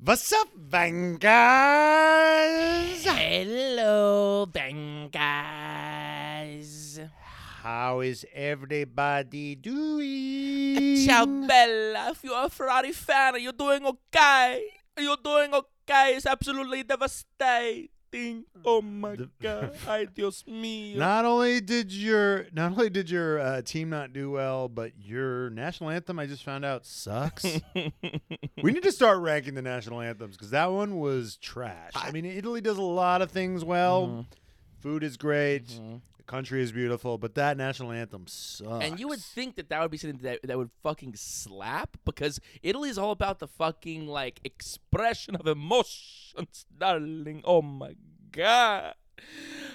What's up, Vangas? Hello, Bengals. How is everybody doing? Ciao, Bella. If you're a Ferrari fan, are you're doing okay. Are You're doing okay. It's absolutely devastating. Oh my The- God. Ay, Dios mío. Not only did your not only did your uh, team not do well, but your national anthem I just found out sucks. we need to start ranking the national anthems because that one was trash. I mean, Italy does a lot of things well. Mhm. Food is great. Mhm. Country is beautiful, but that national anthem sucks. And you would think that that would be something that, that would fucking slap because Italy is all about the fucking like expression of emotions, darling. Oh my god!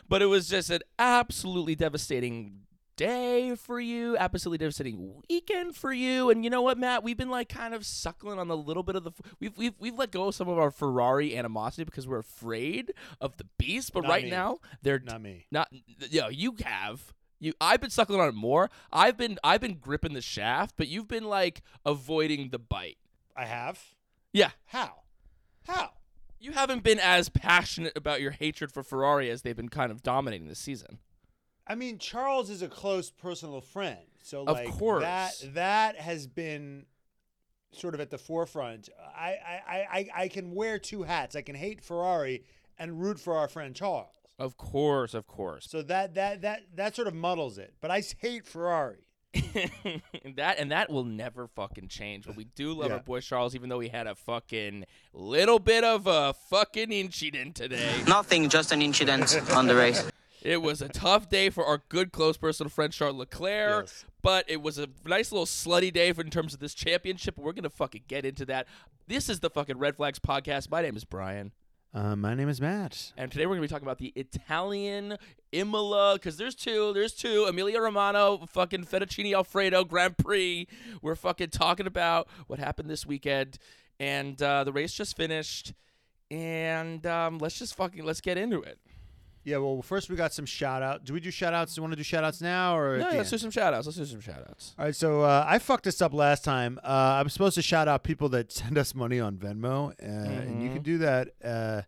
But it was just an absolutely devastating day for you, absolutely devastating weekend for you. And you know what, Matt? We've been like kind of suckling on the little bit of the we've we've we've let go of some of our Ferrari animosity because we're afraid of the beast. But Not right me. now, they're not me. not yo, you have. You I've been suckling on it more. I've been I've been gripping the shaft, but you've been like avoiding the bite. I have. Yeah. How? How? You haven't been as passionate about your hatred for Ferrari as they've been kind of dominating this season. I mean, Charles is a close personal friend, so Of like course. that that has been sort of at the forefront. I, I, I, I- I can wear two hats. I can hate Ferrari and root for our friend Charles. Of course, of course. So that that that that sort of muddles it. But I hate Ferrari. that and that will never fucking change. But we do love Yeah. our boy Charles, even though he had a fucking little bit of a fucking incident today. Nothing, just an incident on the race. It was a tough day for our good close personal friend Charles Leclerc, Yes. but it was a nice little slutty day for, in terms of this championship. We're gonna fucking get into that. This is the fucking Red Flags podcast. My name is Brian, Uh, my name is Matt. and today we're gonna be talking about the Italian Imola because there's two. There's two. Emilia Romano, fucking fettuccine alfredo Grand Prix. We're fucking talking about what happened this weekend, and uh, the race just finished. And um, let's just fucking let's get into it. Yeah, well, first we got some shout out. Do we do shout outs? Do you want to do shout outs now or? No, the let's do some shout outs. Let's do some shout outs. All right, so uh, I fucked this up last time. Uh, I'm supposed to shout out people that send us money on Venmo, uh, and you can do that. Uh,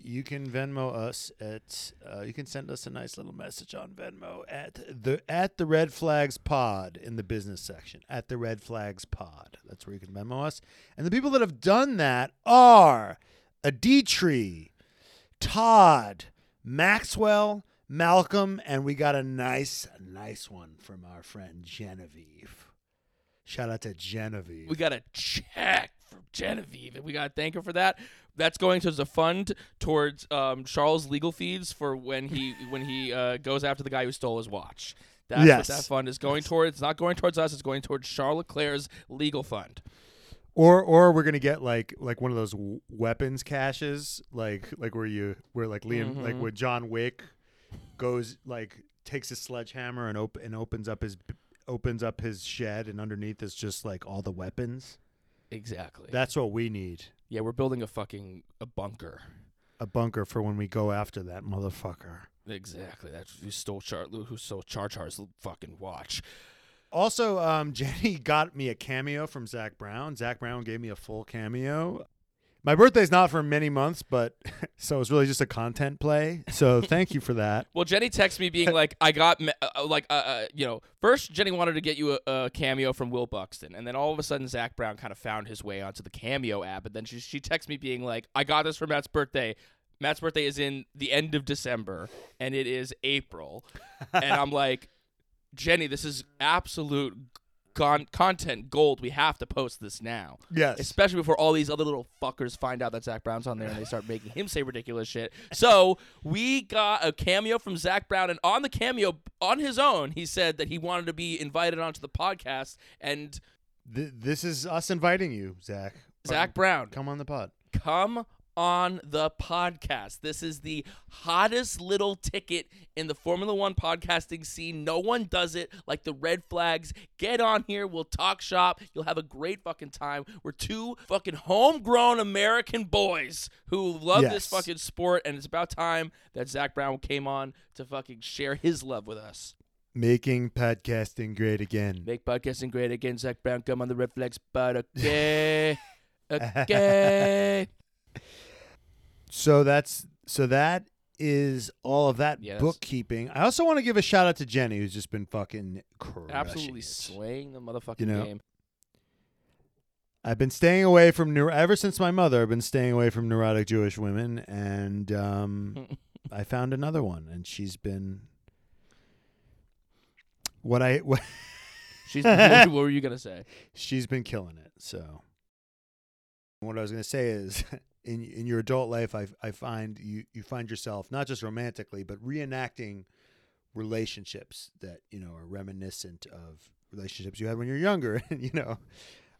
you can Venmo us at. Uh, you can send us a nice little message on Venmo at the at the Red Flags Pod in the business section at the Red Flags Pod. That's where you can Venmo us. And the people that have done that are Aditri, Todd, Maxwell, Malcolm, and we got a nice, nice one from our friend Genevieve. Shout out to Genevieve. We got a check from Genevieve, and we got to thank her for that. That's going towards a fund towards um, Charles' legal fees for when he when he uh, goes after the guy who stole his watch. That's Yes. what that fund is going towards. It's not going towards us. It's going towards Charlotte Claire's legal fund. Or or we're gonna get like like one of those w- weapons caches, like like where you where like Liam like Mhm. where John Wick goes like takes his sledgehammer and op- and opens up his opens up his shed, and underneath is just like all the weapons. Exactly. That's what we need. yeah, we're building a fucking a bunker. A bunker for when we go after that motherfucker. Exactly. That's who stole Char who stole Char Char's fucking watch. Also, um, Jenny got me a cameo from Zak Brown. Zak Brown gave me a full cameo. My birthday's not for many months, but so it's really just a content play. So thank you for that. Well, Jenny texted me being like, "I got me- uh, uh, like uh, uh, you know." First, Jenny wanted to get you a, a cameo from Will Buxton, and then all of a sudden, Zak Brown kind of found his way onto the cameo app. And then she she texted me being like, "I got this for Matt's birthday. Matt's birthday is in the end of December, and it is April." and I'm like, "Jenny, this is absolute." Con- content gold. We have to post this now Yes. especially before all these other little fuckers find out that Zak Brown's on there and they start making him say ridiculous shit. So we got a cameo from Zak Brown, and on the cameo, on his own, he said that he wanted to be invited onto the podcast. And Th- this is us inviting you, Zak. Zak Brown, come on the pod. come on the podcast. This is the hottest little ticket in the Formula One podcasting scene. No one does it like the red flags. Get on here. We'll talk shop. You'll have a great fucking time. We're two fucking homegrown American boys who love Yes. this fucking sport, and it's about time that Zak Brown came on to fucking share his love with us. Making podcasting great again. Make podcasting great again. Zak Brown, come on the red flags pod, okay? Okay. So that's so that is all of that Yes. bookkeeping. I also want to give a shout out to Jenny, who's just been fucking crushing Absolutely it. slaying the motherfucking You know? game. I've been staying away from neur- ever since my mother. I've been staying away from neurotic Jewish women, and um, I found another one, and she's been what I what, She's what were you gonna say? she's been killing it. So what I was going to say is in in your adult life I I find you you find yourself not just romantically but reenacting relationships that, you know, are reminiscent of relationships you had when you're younger and you know,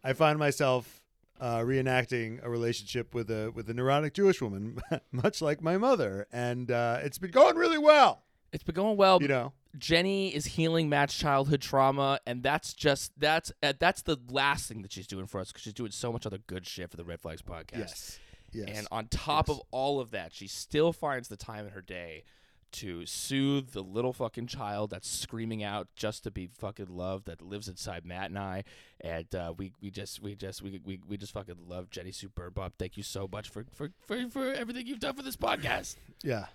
I find myself uh, reenacting a relationship with a with a neurotic Jewish woman, much like my mother, and uh, it's been going really well. It's been going well. You know, Jenny is healing Matt's childhood trauma, and that's just that's uh, that's the last thing that she's doing for us because she's doing so much other good shit for the Red Flags podcast. yes, yes, And on top Yes. of all of that, she still finds the time in her day to soothe the little fucking child that's screaming out just to be fucking loved that lives inside Matt and I. And uh, we we just we just we, we we just fucking love Jenny Sue Bob. Thank you so much for for, for for everything you've done for this podcast. yeah,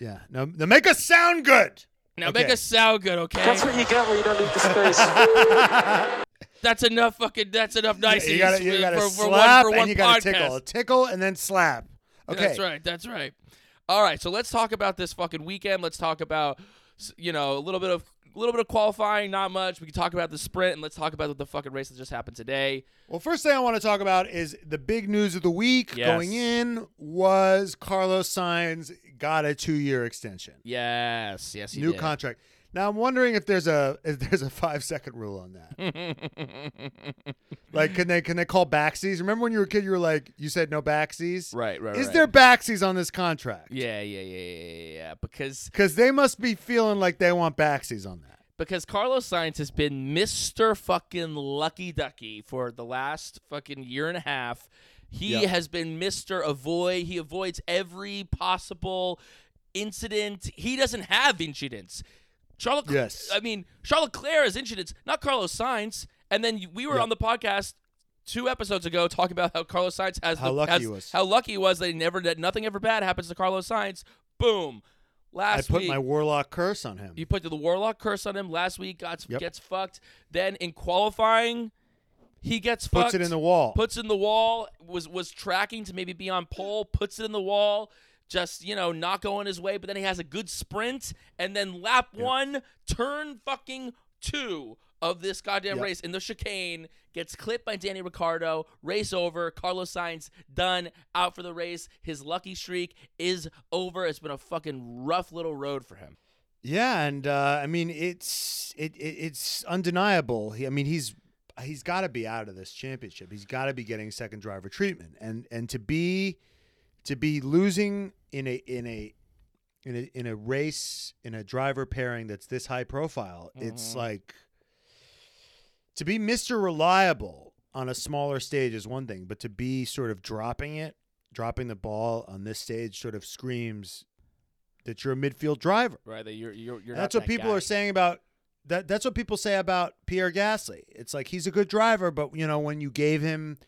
yeah. Now, now make us sound good. Now Okay. make us sound good, okay? That's what you get when you don't leave the space. That's enough fucking that's enough niceties you gotta, you for- gotta for, for slap one for one and you gotta podcast. tickle, tickle and then slap. Okay, That's right. That's right. All right. So let's talk about this fucking weekend. Let's talk about you know a little bit of a little bit of qualifying, not much. We can talk about the sprint and let's talk about the fucking race that just happened today. Well, first thing I want to talk about is the big news of the week Yes. going in was Carlos Sainz got a two-year extension, Yes. Yes. He new did. contract. Now I'm wondering if there's a if there's a five second rule on that. like, can they can they call backsies? Remember when you were a kid, you were like, you said no backsies. right. Right. Is right. there backsies on this contract? Yeah. Yeah. Yeah. Yeah. Yeah. Because Because they must be feeling like they want backsies on that. because Carlos Sainz has been Mr. fucking Lucky Ducky for the last fucking year and a half. He Yep. has been Mr. Avoid. He avoids every possible incident. He doesn't have incidents. Charlotte, Yes. I mean Charlotte Claire has incidents, not Carlos Sainz. And then we were Yep. on the podcast two episodes ago talking about how Carlos Sainz has How the, lucky has- he was. how lucky he was that he never that nothing ever bad happens to Carlos Sainz. Boom. Last I put week, my warlock curse on him. you put the warlock curse on him last week. Got Yep. gets fucked. Then in qualifying, he gets Puts fucked. it in the wall. Puts it in the wall. Was was tracking to maybe be on pole. Puts it in the wall. Just you know, not going his way. But then he has a good sprint, and then lap one, turn fucking two of this goddamn Yep. race in the chicane gets clipped by Danny Ricciardo. Race over. Carlos Sainz done. Out for the race. His lucky streak is over. It's been a fucking rough little road for him. Yeah, and uh, I mean it's it, it it's undeniable. He, I mean he's he's got to be out of this championship. He's got to be getting second driver treatment, and and to be to be losing in a in a in a in a race in a driver pairing that's this high profile, it's Mhm. like to be Mister Reliable on a smaller stage is one thing, but to be sort of dropping it, dropping the ball on this stage, sort of screams that you're a midfield driver. Right, that you're you're, you're that's what that people guy. are saying about that. That's what people say about Pierre Gasly. It's like he's a good driver, but you know when you gave him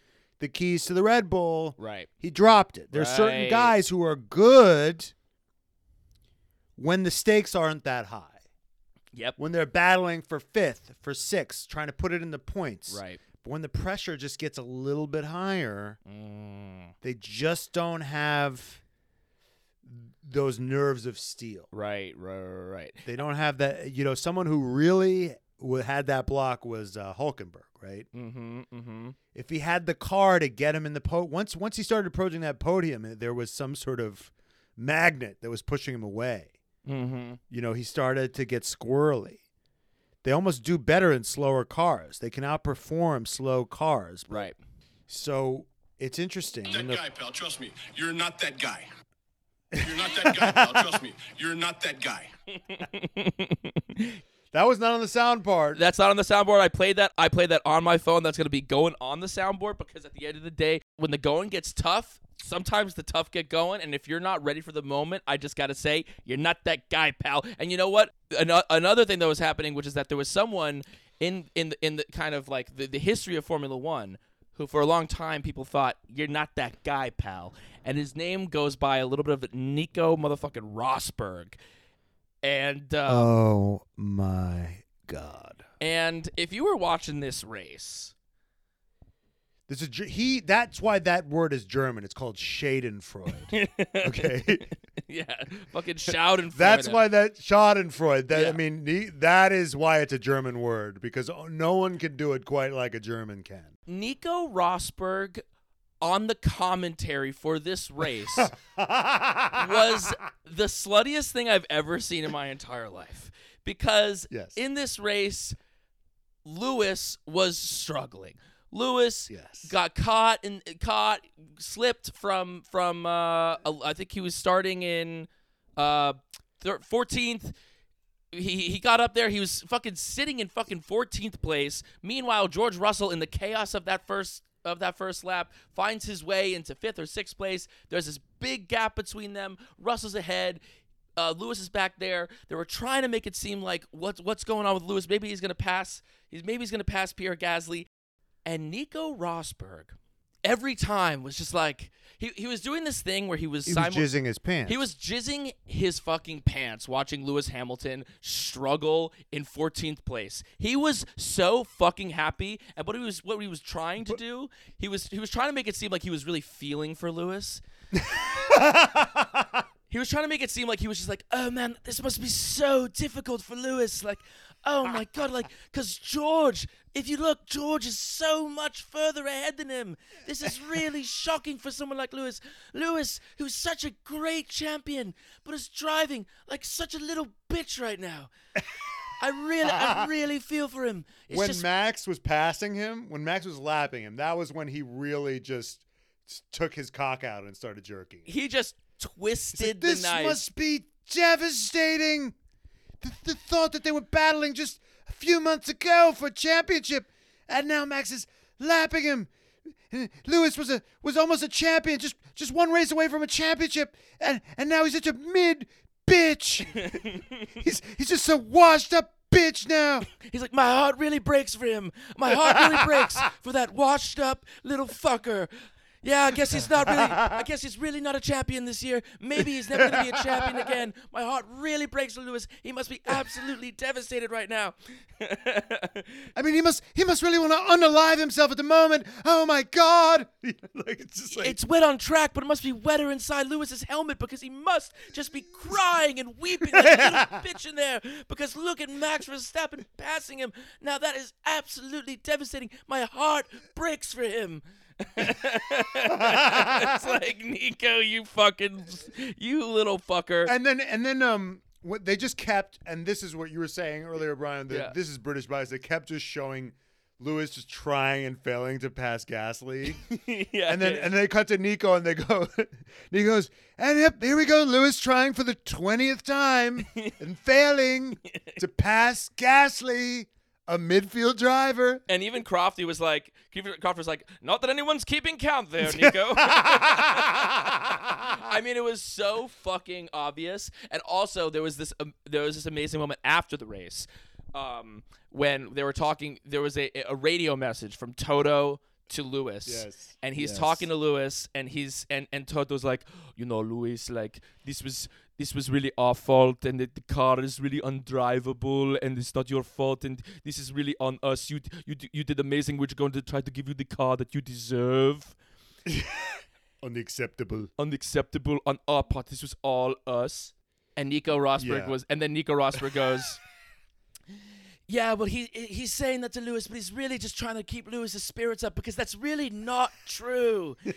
the keys to the Red Bull, Right. he dropped it. There's certain guys who are good when the stakes aren't that high. Yep. When they're battling for fifth, for sixth, trying to put it in the points. Right. But when the pressure just gets a little bit higher, Mm, they just don't have those nerves of steel. right. Right. Right. Right. They don't have that. You know, someone who really had that block was uh, Hulkenberg, right? Mm-hmm. Mm-hmm. If he had the car to get him in the po once once he started approaching that podium, eh, there was some sort of magnet that was pushing him away. Mm-hmm. You know, he started to get squirrely. They almost do better in slower cars. They can outperform slow cars. but- Right. So it's interesting. that in the- guy, pal. Trust me. You're not that guy. You're not that guy, pal. Trust me. You're not that guy. that was not on the sound part. That's not on the soundboard. I played that. I played that on my phone. That's going to be going on the soundboard because at the end of the day, when the going gets tough, sometimes the tough get going. And if you're not ready for the moment, I just got to say, you're not that guy, pal. And you know what? Ano- another thing that was happening, which is that there was someone in in the, in the kind of like the, the history of Formula One who for a long time people thought you're not that guy, pal, and his name goes by a little bit of Nico motherfucking Rosberg, and uh, Oh my god. and if you were watching this race, This is he. That's why that word is German. It's called Schadenfreude. okay, yeah, fucking Schadenfreude. that's why that Schadenfreude. That Yeah. I mean, he, that is why it's a German word because oh, no one can do it quite like a German can. Nico Rosberg on the commentary for this race was the sluttiest thing I've ever seen in my entire life. Because Yes. in this race, Lewis was struggling. Lewis Yes. got caught and caught, slipped from from. Uh, I think he was starting in uh, fourteenth. He he got up there. He was fucking sitting in fucking fourteenth place. Meanwhile, George Russell, in the chaos of that first of that first lap, finds his way into fifth or sixth place. There's this big gap between them. Russell's ahead. Uh, Lewis is back there. They were trying to make it seem like what's what's going on with Lewis. Maybe he's gonna pass. He's maybe he's gonna pass Pierre Gasly, and Nico Rosberg. Every time was just like he, he was doing this thing where he was He was jizzing his pants. he was jizzing his fucking pants watching Lewis Hamilton struggle in 14th place. He was so fucking happy, and what he was what he was trying to do, he was he was trying to make it seem like he was really feeling for Lewis. he was trying to make it seem like he was just like, "Oh man, this must be so difficult for Lewis." Like, "Oh my god, like cuz George, if you look, George is so much further ahead than him. This is really shocking for someone like Lewis. Lewis, who's such a great champion, but is driving like such a little bitch right now. I really I really feel for him. It's when just Max was passing him, when Max was lapping him, that was when he really just took his cock out and started jerking. he just Twisted this the knife. must be devastating. The, the thought that they were battling just a few months ago for a championship, and now Max is lapping him. Lewis was a was almost a champion, just just one race away from a championship, and and now he's such a mid bitch. he's he's just a washed up bitch now. He's like, my heart really breaks for him. My heart really breaks for that washed up little fucker. Yeah, I guess he's not really. I guess he's really not a champion this year. Maybe he's never gonna be a champion again. My heart really breaks for Lewis. He must be absolutely devastated right now. I mean, he must he must really want to unalive himself at the moment. Oh my god! like it's like it's wet on track, but it must be wetter inside Lewis's helmet because he must just be crying and weeping like a little bitch in there. Because look at Max Verstappen passing him. Now that is absolutely devastating. My heart breaks for him. It's like Nico, you fucking, you little fucker. and then and then um what they just kept and this is what you were saying earlier brian that Yeah. this is british bias they kept just showing lewis just trying and failing to pass gasly yeah, and then yeah. and they cut to nico and they go he goes and yep here we go lewis trying for the 20th time and failing to pass gasly a midfield driver And even Crofty was like, Crofty was like, not that anyone's keeping count there, Nico. I mean, it was so fucking obvious. And also, there was this um, there was this amazing moment after the race, um, when they were talking. There was a a radio message from Toto to Lewis. Yes. And he's Yes. talking to Lewis, and he's and and Toto's like, you know, Lewis, like this was. This was really our fault, and the, the car is really undrivable, and it's not your fault, and this is really on us. You you you did amazing. We're going to try to give you the car that you deserve. unacceptable Unacceptable on our part. This was all us. And Nico Rosberg Yeah. was, and then Nico Rosberg goes. Yeah, well, he he's saying that to Lewis, but he's really just trying to keep Lewis's spirits up because that's really not true.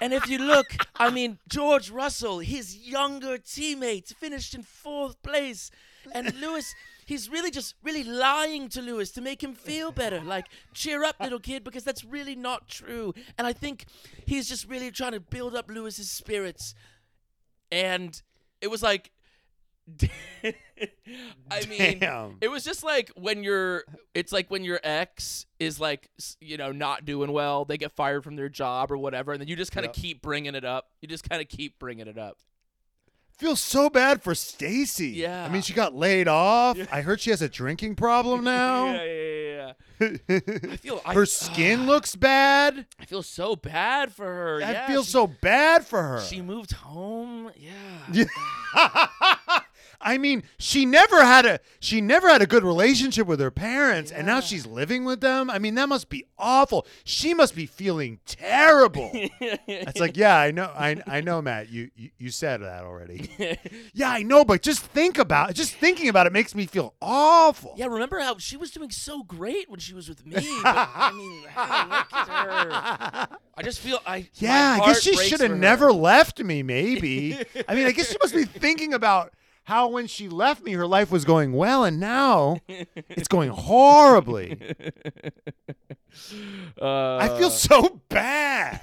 and if you look, I mean, George Russell, his younger teammate, finished in fourth place, and Lewis. He's really just really lying to Lewis to make him feel better. Like, cheer up, little kid, because that's really not true. And I think he's just really trying to build up Lewis's spirits. And it was like, I mean, Damn. it was just like when your it's like when your ex is like you know not doing well, they get fired from their job or whatever, and then you just kind of Yep. keep bringing it up. You just kind of keep bringing it up. feel so bad for Stacy. Yeah. I mean, she got laid off. I heard she has a drinking problem now. Yeah, yeah, yeah, yeah. I feel I, her skin looks bad. I feel so bad for her. I yeah, feel she- so bad for her. She moved home. Yeah. I mean, she never had a she never had a good relationship with her parents, and now she's living with them. I mean, that must be awful. She must be feeling terrible. it's like, yeah, I know, I I know, Matt. You you, you said that already. yeah, I know, but just think about it. just thinking about it makes me feel awful. Yeah, remember how she was doing so great when she was with me? But, I mean, hey, look at her. I just feel I. Yeah, I guess she should have never left me, maybe. I mean, I guess she must be thinking about how when she left me, her life was going well, and now it's going horribly. Uh, I feel so bad.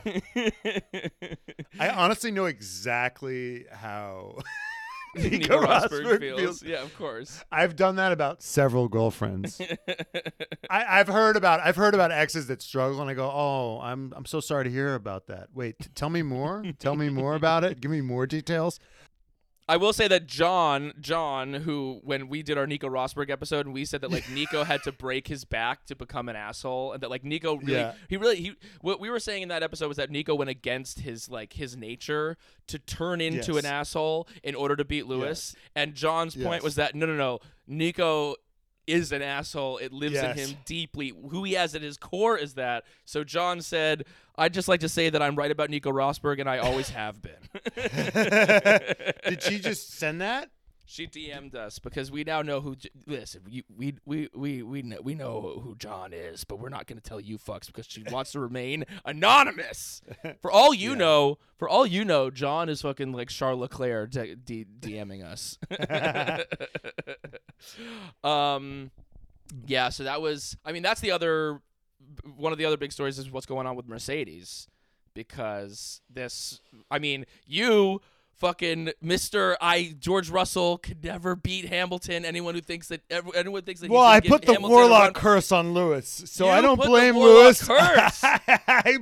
I honestly know exactly how Nico Nico Rosberg Rosberg feels. feels. Yeah, of course. I've done that about several girlfriends. I, I've heard about I've heard about exes that struggle, and I go, "Oh, I'm I'm so sorry to hear about that. Wait, t- tell me more. tell me more about it. Give me more details." I will say that John, John, who when we did our Nico Rosberg episode, and we said that like Nico had to break his back to become an asshole, and that like Nico really, Yeah. he really, he what we were saying in that episode was that Nico went against his like his nature to turn into Yes. an asshole in order to beat Lewis, and John's point was that no, no, no, Nico is an asshole. It lives in him deeply. Who he has at his core is that. So John said, "I'd just like to say that I'm right about Nico Rosberg, and I always have been." Did she just send that? She DM'd us because we now know who. J- Listen, we we we we we know, we know who John is, but we're not going to tell you fucks because she wants to remain anonymous. For all you know, for all you know, John is fucking like Charles Claire d- d- DMing us. um, yeah. So that was. I mean, that's the other. One of the other big stories is what's going on with Mercedes, because this. I mean, you fucking Mr. I George Russell could never beat Hamilton. Anyone who thinks that anyone thinks that Well, I put the Hamilton Warlock Warlock curse on Lewis, so You I don't blame Lewis. I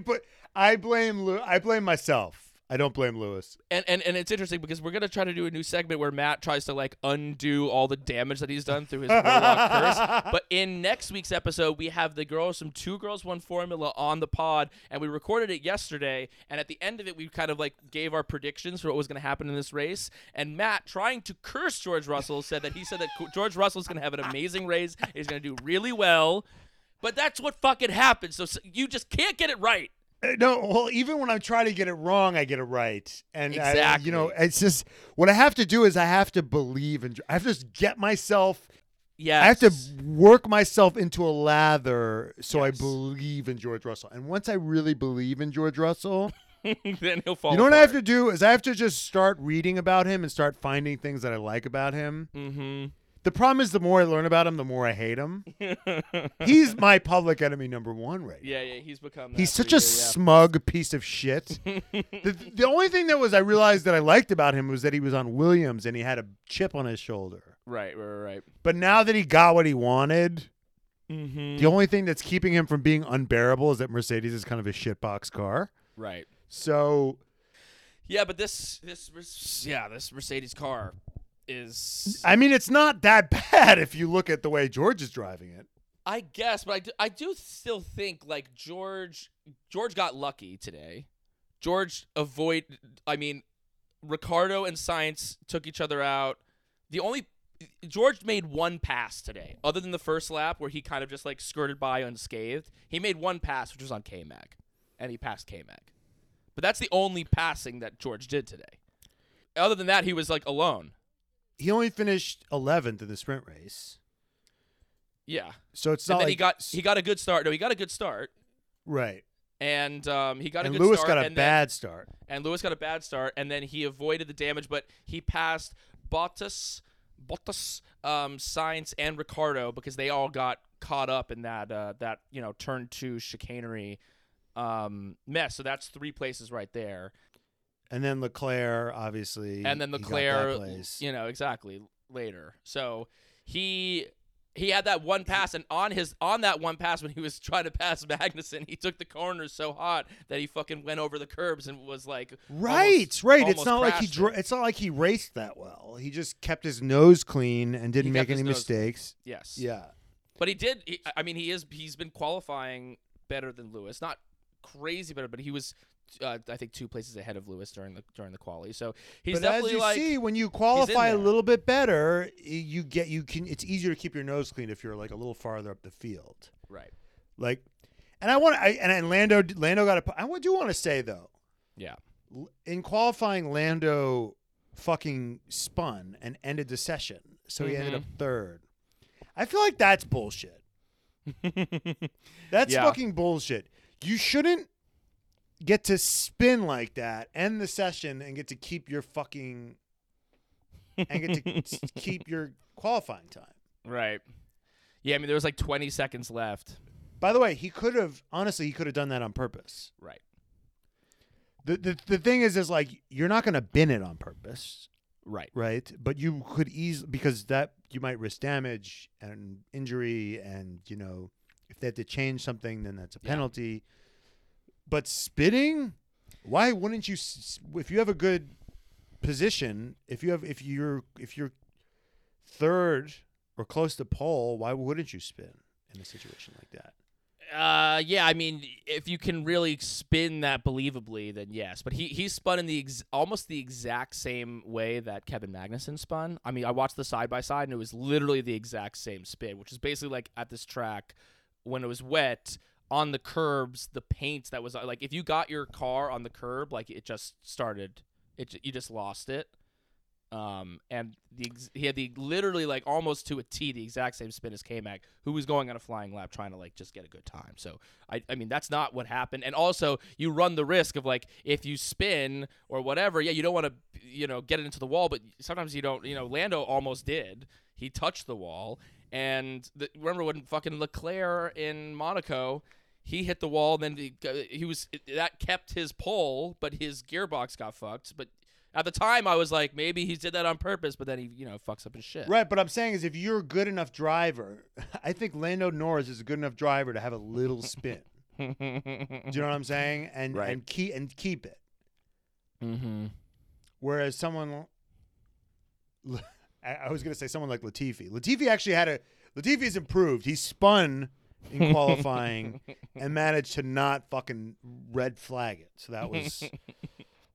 I blame Lew- I blame myself. I don't blame Lewis. and, and and it's interesting because we're gonna try to do a new segment where Matt tries to like undo all the damage that he's done through his Warlock curse. But in next week's episode, we have the girls from Two Girls One Formula on the pod, and we recorded it yesterday. And at the end of it, we kind of like gave our predictions for what was gonna happen in this race. And Matt, trying to curse George Russell, said that he said that George Russell's gonna have an amazing race. He's gonna do really well. But that's what fucking happens. So s- you just can't get it right. Uh, No, well, even when I try to get it wrong, I get it right. And I, you know, it's just what I have to do is I have to believe and I have to just get myself. Yeah. I have to work myself into a lather so I believe in George Russell. And once I really believe in George Russell, then he'll fall. you know what I have to do is I have to just start reading about him and start finding things that I like about him. Mm-hmm. The problem is the more I learn about him, the more I hate him. He's my public enemy number one right now. Yeah, yeah, he's become. He's such a yeah. smug piece of shit. the, the only thing that was I realized that I liked about him was that he was on Williams and he had a chip on his shoulder. Right, right, right. But now that he got what he wanted, Mm-hmm. the only thing that's keeping him from being unbearable is that Mercedes is kind of a shitbox car. Right. So Yeah, but this, this, yeah, this Mercedes car is. I mean, it's not that bad if you look at the way George is driving it. I guess, but I do, I do still think like George, George got lucky today. George avoid. I mean, Ricciardo and Sainz took each other out. The only George made one pass today, other than the first lap where he kind of just like skirted by unscathed. He made one pass, which was on K Mag, and he passed K Mag. But that's the only passing that George did today. Other than that, he was like alone. He only finished 11th in the sprint race. Yeah, So it's and not then like he got he got a good start. No, he got a good start, right. and um, he got a good start. And Lewis start. got a and then- bad start. and Lewis got a bad start, and then he avoided the damage, but he passed Bottas, Bottas, um, Sainz, and Ricciardo because they all got caught up in that uh, that you know turn two chicanery um, mess. So that's three places right there, And then Leclerc, obviously. and then he got that Leclerc, place. you know exactly later. So he he had that one pass, and on his on that one pass when he was trying to pass Magnussen, he took the corners so hot that he fucking went over the curbs and was like Right, almost- right. It's not like he dr- it's not like he raced that well. He just kept his nose clean and didn't He make any nose clean. mistakes. Yes. Yeah. But he did. He, I mean, he is. He's been qualifying better than Lewis. Not crazy better, but he was. Uh, I think two places ahead of Lewis during the during the quali. So he's but as definitely you like. see, when you qualify a little bit better, you get you can. It's easier to keep your nose clean if you're like a little farther up the field. right. Like, and I want I and, and Lando Lando got a. I do want to say though, Yeah. in qualifying, Lando fucking spun and ended the session, so he ended up Mm-hmm. third. I feel like that's bullshit. That's Yeah. fucking bullshit. You shouldn't get to spin like that, end the session, and get to keep your fucking and get to keep your qualifying time. Right. Yeah. I mean, there was like 20 seconds left. By the way, he could have honestly he could have done that on purpose. Right. The the, the thing is is like you're not going to bin it on purpose, Right. right? But you could easily because that you might risk damage and injury and you know if they had to change something then that's a Yeah. But spitting, why wouldn't you if you have a good position, if you have if you're if you're third or close to pole, why wouldn't you spin in a situation like that? Uh, yeah. I mean, if you can really spin that believably, then yes. But he he spun in the ex- almost the exact same way that Kevin Magnussen spun. I mean, I watched the side by side, and it was literally the exact same spin, which is basically like at this track when it was wet on the curbs, the paint that was like if you got your car on the curb, like it just started, it you just lost it. Um, and the he had the literally like almost to a T the exact same spin as K Mag, who was going on a flying lap trying to like just get a good time. So I, I mean that's not what happened. And also you run the risk of like if you spin or whatever, yeah, you don't want to you know get it into the wall, but sometimes you don't. You know, Lando almost did. He touched the wall, and the, remember when fucking Leclerc in Monaco. He hit the wall, and then he, he was that kept his pole, but his gearbox got fucked. But at the time, I was like, maybe he did that on purpose, but then he, you know, fucks up his shit. Right, but I'm saying is if you're a good enough driver, I think Lando Norris is a good enough driver to have a little spin. Do you know what I'm saying? And Right. and keep and keep it. mm-hmm. Whereas someone, I, I was going to say someone like Latifi. Latifi actually had a Latifi's improved. He spun in qualifying and managed to not fucking red flag it. So that was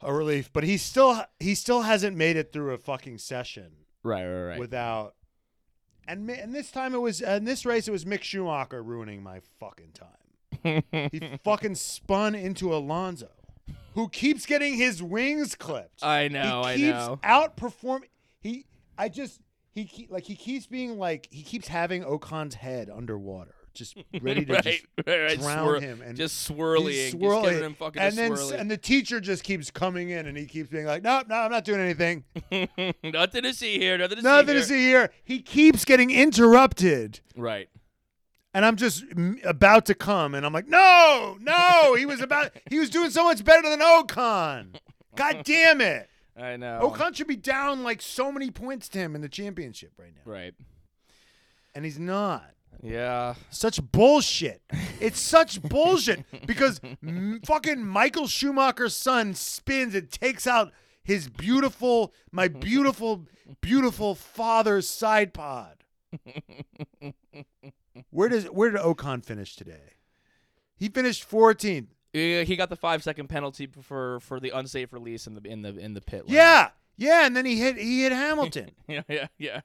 a relief. But he still he still hasn't made it through a fucking session. Right, right, right. without. And and this time it was in this race it was Mick Schumacher ruining my fucking time. he fucking spun into Alonso, who keeps getting his wings clipped. I know, he I know. outperforming. He, I just he keep, like he keeps being like he keeps having Ocon's head underwater, just ready to right, just right, right. drown Swir- him and just swirling, just swirling. giving him fucking and then swirly. and the teacher just keeps coming in and he keeps being like, nope, no, I'm not doing anything. nothing to see here. Nothing to Nothing see to here. see here. He keeps getting interrupted. Right. and I'm just about to come, and I'm like, no, no, he was about, he was doing so much better than Ocon. God damn it, I know. Ocon should be down like so many points to him in the championship right now, Right. and he's not. Yeah. Such bullshit. It's such bullshit because m- fucking Michael Schumacher's son spins and takes out his beautiful, my beautiful, beautiful father's side pod. Where does where did Ocon finish today? He finished 14th. He got the five second penalty for for the unsafe release in the in the in the pit. lane. Yeah, yeah, and then he hit he hit Hamilton. yeah, yeah, yeah.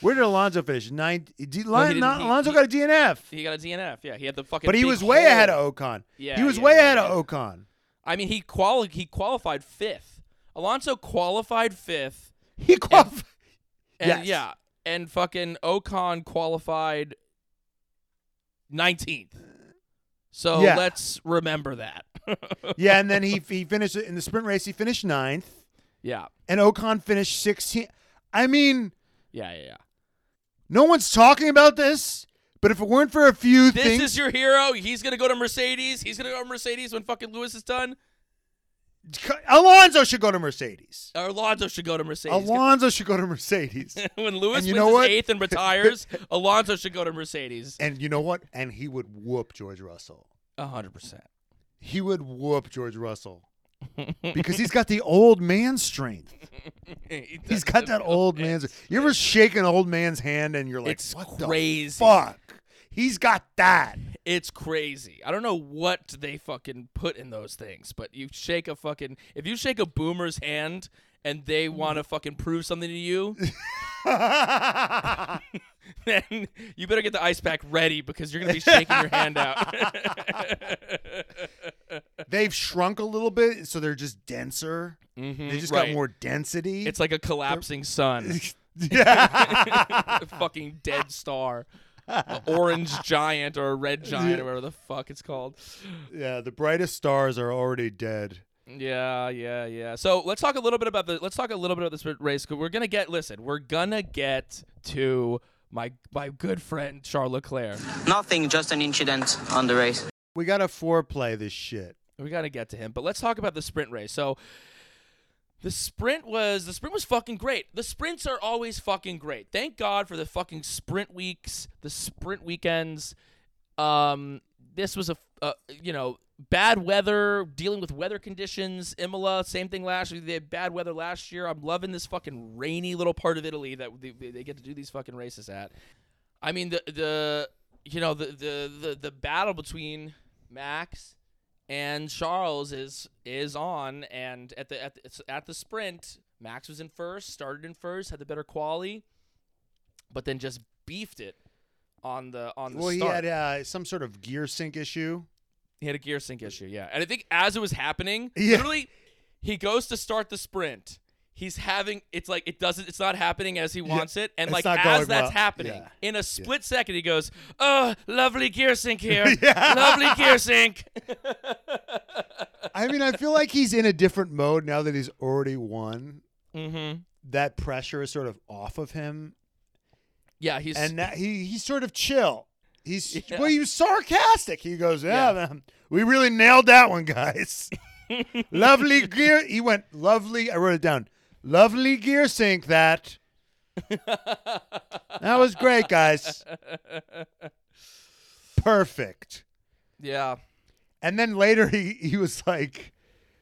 Where did Alonso finish? D- didn't. not, He- Alonso he- got a DNF, He got a DNF. Yeah, he had the fucking. but he was way hole. ahead of Ocon. Yeah, he was yeah, way yeah, ahead of Ocon. I mean, he quali- he qualified fifth. Alonso qualified fifth, He qualified. and Yes. yeah, and fucking Ocon qualified nineteenth. So Yeah. let's remember that. yeah, and then he he finished in the sprint race. He finished ninth, yeah, and Ocon finished 16th. I mean, yeah, yeah, yeah. no one's talking about this. But if it weren't for a few This things, this is your hero. He's gonna go to Mercedes. He's gonna go to Mercedes when fucking Lewis is done. Alonso should go to Mercedes. Alonso should go to Mercedes. Alonso should go to Mercedes. when Lewis you wins know his what? eighth and retires, Alonso should go to Mercedes. and you know what? And he would whoop George Russell. A hundred percent. He would whoop George Russell because he's got the old man strength. He's got that old man's. You ever shake an old man's hand and you're like, It's "What crazy. the fuck?" He's got that. It's crazy. I don't know what they fucking put in those things, but you shake a fucking if you shake a boomer's hand and they want to fucking prove something to you, then you better get the ice pack ready because you're gonna be shaking your hand out. They've shrunk a little bit, so they're just denser. Mhm, They just right. got more density. It's like a collapsing sun, yeah. a fucking dead star, orange giant or a red giant or whatever the fuck it's called. yeah, the brightest stars are already dead. Yeah, yeah, yeah. So let's talk a little bit about the. Let's talk a little bit about this race. 'cause We're gonna get. Listen, we're gonna get to my my good friend Charles Leclerc. Nothing, just an incident on the race. We got to foreplay this shit. We got to get to him, but let's talk about the sprint race. So the sprint was the sprint was fucking great. The sprints are always fucking great. Thank God for the fucking sprint weeks, the sprint weekends. Um, this was a you know bad weather, dealing with weather conditions. Imola, same thing last year. They had bad weather last year. I'm loving this fucking rainy little part of Italy that they, they get to do these fucking races at. I mean the the you know the the the, the battle between Max and Charles is is on and at the at the, at the sprint Max was in first started in first had the better quality but then just beefed it on the on the Well, he had uh, some sort of gear sync issue. he had a gear sync issue yeah and I think as it was happening Yeah. literally he goes to start the sprint he's having it's like it doesn't it's not happening as he wants it and like as that's well. happening Yeah. in a split second he goes oh lovely gear sync here lovely gear sync I mean, I feel like he's in a different mode now that he's already won. mm-hmm That pressure is sort of off of him, yeah he's and that he he's sort of chill. He's Yeah. well, he was sarcastic. He goes, "Yeah, Yeah. man, we really nailed that one, guys. lovely gear." He went lovely. I wrote it down. Lovely gear sync. That that was great, guys. Perfect. yeah And then later he he was like,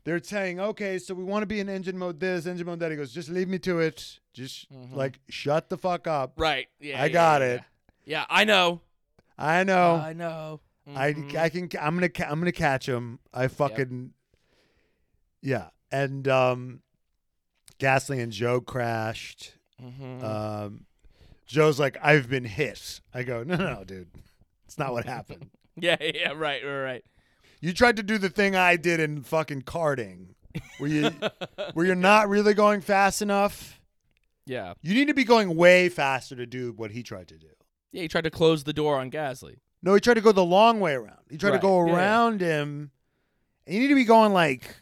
they're saying, okay, so we want to be in engine mode this, engine mode that. He goes, just leave me to it. Just like shut the fuck up. Right. Yeah. I yeah, got yeah, it. Yeah. I know. I know. I know. I Mhm. I can I'm gonna I'm gonna catch him. I fucking yeah. And um, Gasly and Zhou crashed. Mhm. Um, Zhou's like, I've been hit. I go, no, no, no, dude. It's not what happened. yeah. Yeah. Right. Right. Right. You tried to do the thing I did in fucking karting, where you where you're not really going fast enough. Yeah. You need to be going way faster to do what he tried to do. Yeah. He tried to close the door on Gasly. No, he tried to go the long way around. He tried Right, to go yeah, yeah. around him. And you need to be going like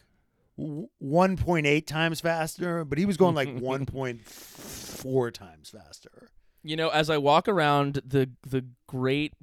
1.8 times faster, but he was going like 1.4 times faster. You know, as I walk around the the great,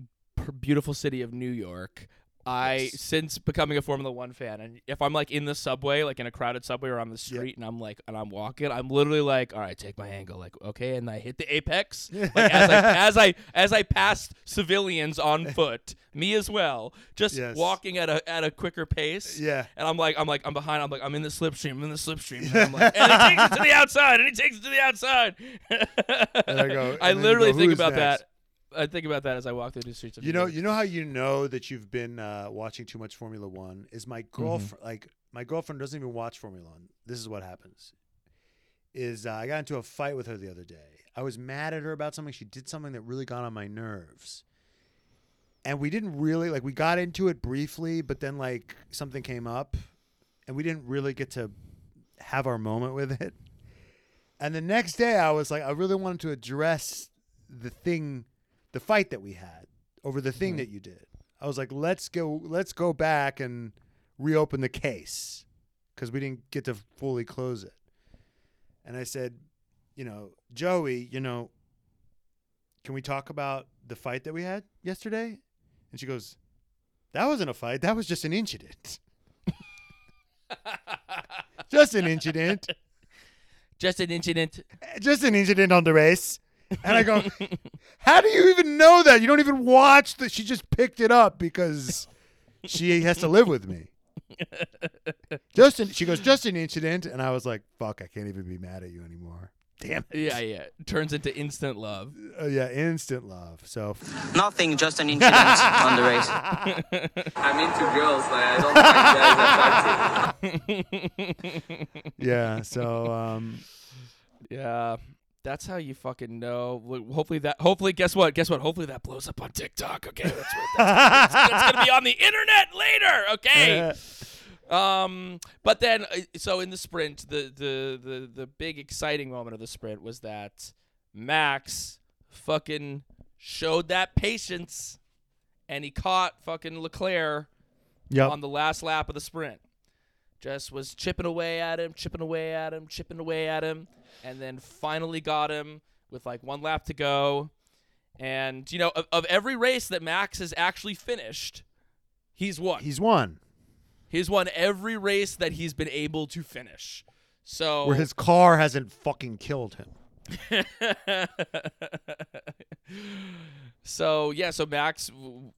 beautiful city of New York, I Yes. since becoming a Formula One fan, and if I'm like in the subway, like in a crowded subway or on the street, and I'm like, and I'm walking, I'm literally like, all right, take my angle, like, okay, and I hit the apex, like as I as I as I passed civilians on foot, me as well, just Yes. walking at a at a quicker pace, Yeah. and I'm like, I'm like, I'm behind. I'm like, I'm in the slipstream. I'm in the slipstream. And I'm like, and he takes it to the outside. And he takes it to the outside. And I go- I and literally go, think about next?" that. I think about that as I walk through the streets of You New know, York. you know how you know that you've been uh, watching too much Formula One is my Mm-hmm. girlfriend. Like my girlfriend doesn't even watch Formula One. This is what happens. Is uh, I got into a fight with her the other day. I was mad at her about something. She did something that really got on my nerves, and we didn't really like. We got into it briefly, but then like something came up, and we didn't really get to have our moment with it. And the next day, I was like, I really wanted to address the thing, the fight that we had over the thing mm-hmm. that you did. I was like, let's go, let's go back and reopen the case because we didn't get to fully close it. And I said, you know, Joey, you know, can we talk about the fight that we had yesterday? And she goes, that wasn't a fight. That was just an incident. just an incident, Just an incident. just an incident on the race. And I go, how do you even know that? You don't even watch that. She just picked it up because she has to live with me. Just an, she goes, just an incident, and I was like, fuck, I can't even be mad at you anymore. Damn it. Yeah, yeah. Turns into instant love. Uh, yeah, instant love. So Nothing, just an incident on the race. I'm into girls. Like I don't find guys attractive. yeah, so um, Yeah. That's how you fucking know. Hopefully that. Hopefully, guess what? Guess what? Hopefully that blows up on TikTok. Okay, that's what. That's, that's, that's gonna be on the internet later. Okay. Um, but then, uh, so in the sprint, the, the the the big exciting moment of the sprint was that Max fucking showed that patience, and he caught fucking Leclerc yep. on the last lap of the sprint. Just was chipping away at him, chipping away at him, chipping away at him, and then finally got him with like one lap to go. And you know, of, of every race that Max has actually finished, he's won. He's won. He's won every race that he's been able to finish. So Where his car hasn't fucking killed him. so yeah, so Max,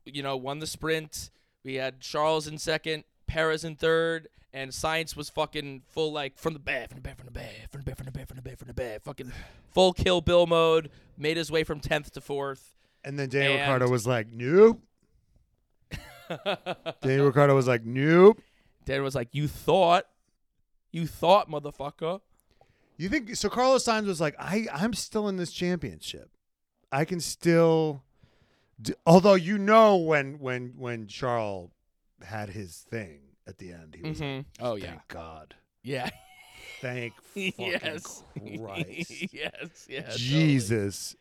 you know, won the sprint. We had Charles in second, Perez in third, and Sainz was fucking full like from the back, from the back, from the back, from the back, from the back, from the back, from the back, fucking full kill Bill mode. Made his way from tenth to fourth. And then Daniel And- Ricciardo was like, nope. Daniel Ricciardo was like, nope. Dan was like, "You thought, you thought, motherfucker." You think so? Carlos Sainz was like, I, I'm still in this championship. I can still, do, although you know when when when Charles had his thing at the end, he was like, Mhm. Oh thank God, yeah. thank fucking yes. Christ, yes. Yeah. totally. Jesus.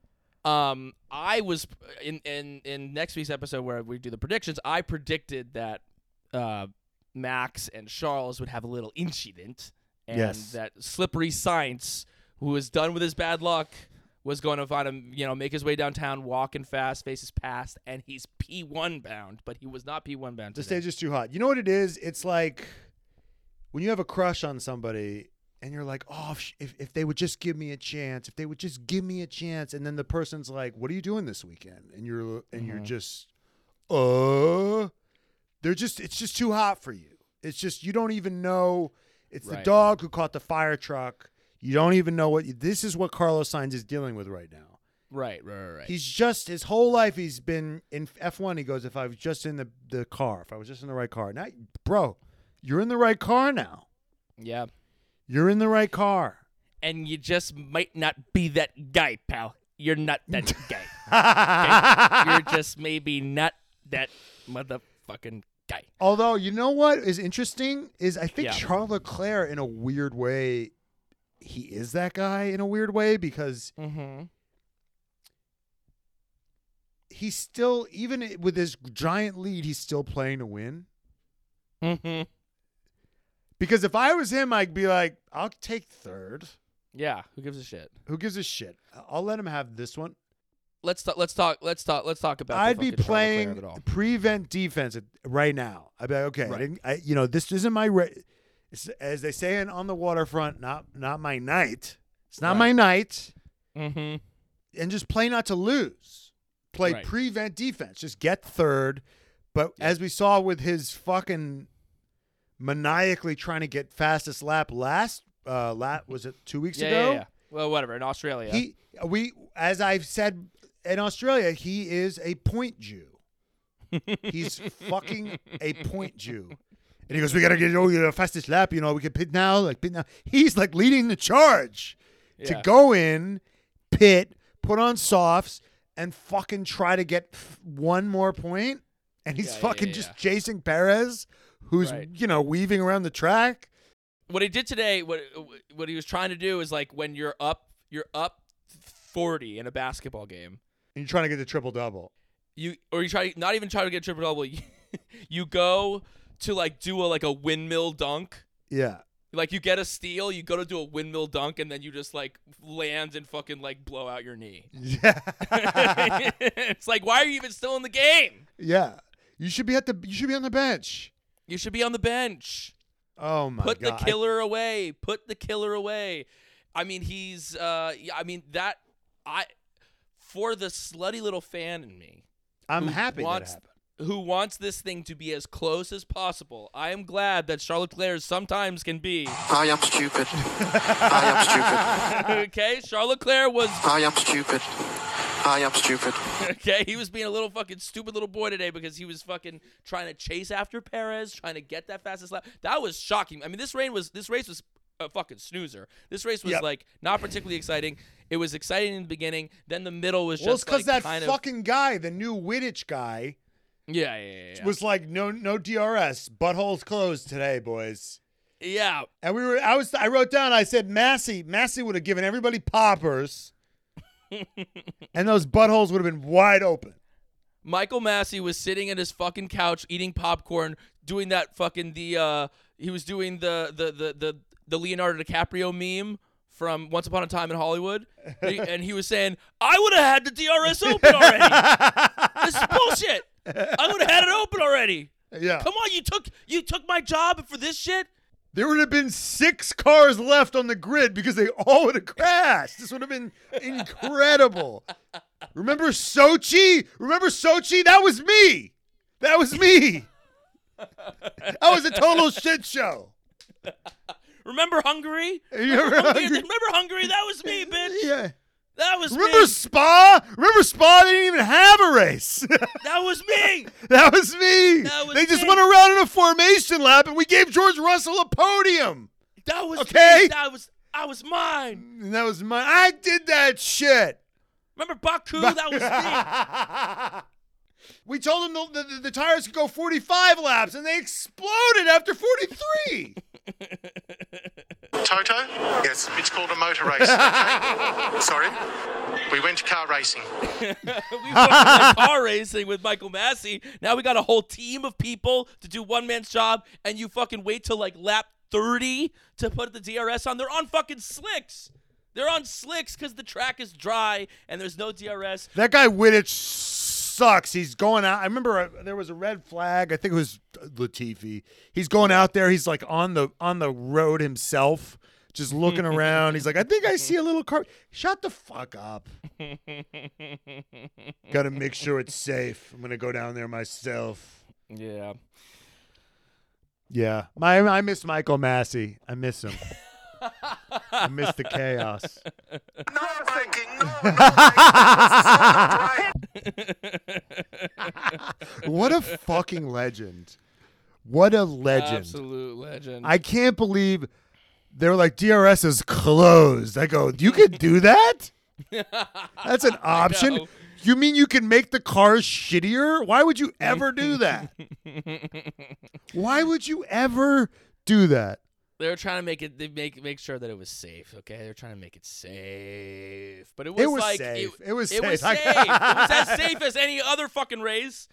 Um, I was in in in next week's episode where we do the predictions. I predicted that uh, Max and Charles would have a little incident, and Yes. that slippery Sainz, who is done with his bad luck, was going to find him. You know, make his way downtown, walking fast, faces past, and he's P one bound, but he was not P one bound. The today. stage is too hot. You know what it is? It's like when you have a crush on somebody and you're like, oh, if, if, if they would just give me a chance, if they would just give me a chance, and then the person's like, what are you doing this weekend? And you're and you're Mhm. just, uh, they're just it's just too hot for you. It's just you don't even know. It's the dog who caught the fire truck. You don't even know what this is. What Carlos Sainz is dealing with right now. right, right, right. He's just his whole life he's been in F1. He goes, if I was just in the, the car, if I was just in the right car. Now, bro, you're in the right car now. yeah, You're in the right car. and you just might not be that guy, pal. You're not that guy. You're just maybe not that motherfucking guy. Although you know what is interesting is I think Yeah. Charles Leclerc in a weird way he is that guy in a weird way because Mm-hmm. he's still even with his giant lead he's still playing to win. Mm-hmm. Because if I was him I'd be like I'll take third. Yeah, who gives a shit? Who gives a shit? I'll let him have this one. Let's talk. Let's talk. Let's talk. Let's talk about. I'd be fucking Charles Leclerc of playing prevent defense right now. I'd be like, okay, I Right. didn't, I, you know, this isn't my, it's, as they say in on the waterfront, not not my night. It's not Right. my night, Mm-hmm. and just play not to lose. Play Right. prevent defense. Just get third. But as we saw with his fucking maniacally trying to get fastest lap last uh lap was it two weeks Yeah, ago? yeah, yeah. Well, whatever. In Australia, He we as I've said in Australia, he is a point Jew. He's fucking a point Jew. And he goes, We gotta get oh, you know, fastest lap, you know, we can pit now, like pit now. He's like leading the charge to go in, pit, put on softs, and fucking try to get f- one more point. And he's Yeah, yeah, fucking yeah, just chasing Perez, who's Right. you know, weaving around the track. what he did today, what what he was trying to do is like when you're up, you're up forty in a basketball game. And you're trying to get the triple double. You or you try not even try to get triple double. You, you go to like do a like a windmill dunk. Yeah. Like you get a steal, you go to do a windmill dunk, and then you just like land and fucking like blow out your knee. Yeah. it's like, why are you even still in the game? Yeah. You should be at the you should be on the bench. You should be on the bench. Oh my god. Put god. the killer away. Put the killer away. I mean, he's. uh I mean that. I for the slutty little fan in me I, who happy that happened. Who wants this thing to be as close as possible. I am glad that Charles Leclerc sometimes can be. I am stupid. I am stupid. okay, Charles Leclerc was I am stupid. I am stupid. okay. He was being a little fucking stupid little boy today because he was fucking trying to chase after Perez, trying to get that fastest lap. That was shocking. I mean, this rain was this race was a fucking snoozer. This race was Yep. like not particularly exciting. It was exciting in the beginning. Then the middle was Well, it's just because like that kind fucking guy, the new Wittich guy, of yeah, yeah, yeah, was like, no, no DRS, buttholes closed today, boys. yeah. And we were, I was, I wrote down, I said, Masi, Masi would have given everybody poppers, and those buttholes would have been wide open. Michael Masi was sitting at his fucking couch eating popcorn, doing that fucking the uh he was doing the the the the, the Leonardo DiCaprio meme from Once Upon a Time in Hollywood. And he, and he was saying, I would have had the DRS open already. this is bullshit. I would have had it open already. Yeah. Come on, you took you took my job for this shit? There would have been six cars left on the grid because they all would have crashed. This would have been incredible. Remember Sochi? Remember Sochi? That was me. That was me. That was a total shit show. Remember Hungary? Remember Hungary? Hungary? Remember Hungary? That was me, bitch. Yeah. That was Remember me. Spa? Remember Spa? They didn't even have a race. That was me. that was me. That was they just me. went around in a formation lap and we gave George Russell a podium. That was Okay. me. That was I was mine. And that was mine. I did that shit. Remember Baku? That was me. we told them the, the, the tires could go 45 laps, and they exploded after 43. Toto? Yes. It's called a motor race. okay? Sorry? We went to car racing. we went to car racing with Michael Masi. Now we got a whole team of people to do one man's job, and you fucking wait till like lap 30 to put the DRS on. They're on fucking slicks. They're on slicks because the track is dry and there's no DRS. that guy Wittich sucks. He's going out. I remember uh, there was a red flag. I think it was Latifi. He's going out there. He's like on the on the road himself, just looking around. He's like, I think I see a little car. Shut the fuck up. Got to make sure it's safe. I'm gonna go down there myself. Yeah. Yeah, my I miss Michael Masi. I miss him. I miss the chaos. No, thinking, no, What a fucking legend. What a legend. Absolute legend. I can't believe they were like DRS is closed. I go, you could do that? That's an option. You mean you can make the cars shittier? Why would you ever do that? Why would you ever do that? They were trying to make it they make make sure that it was safe, okay? They're trying to make it safe. But it was, It was like safe. It, It was it was safe. safe. it was as safe as any other fucking race.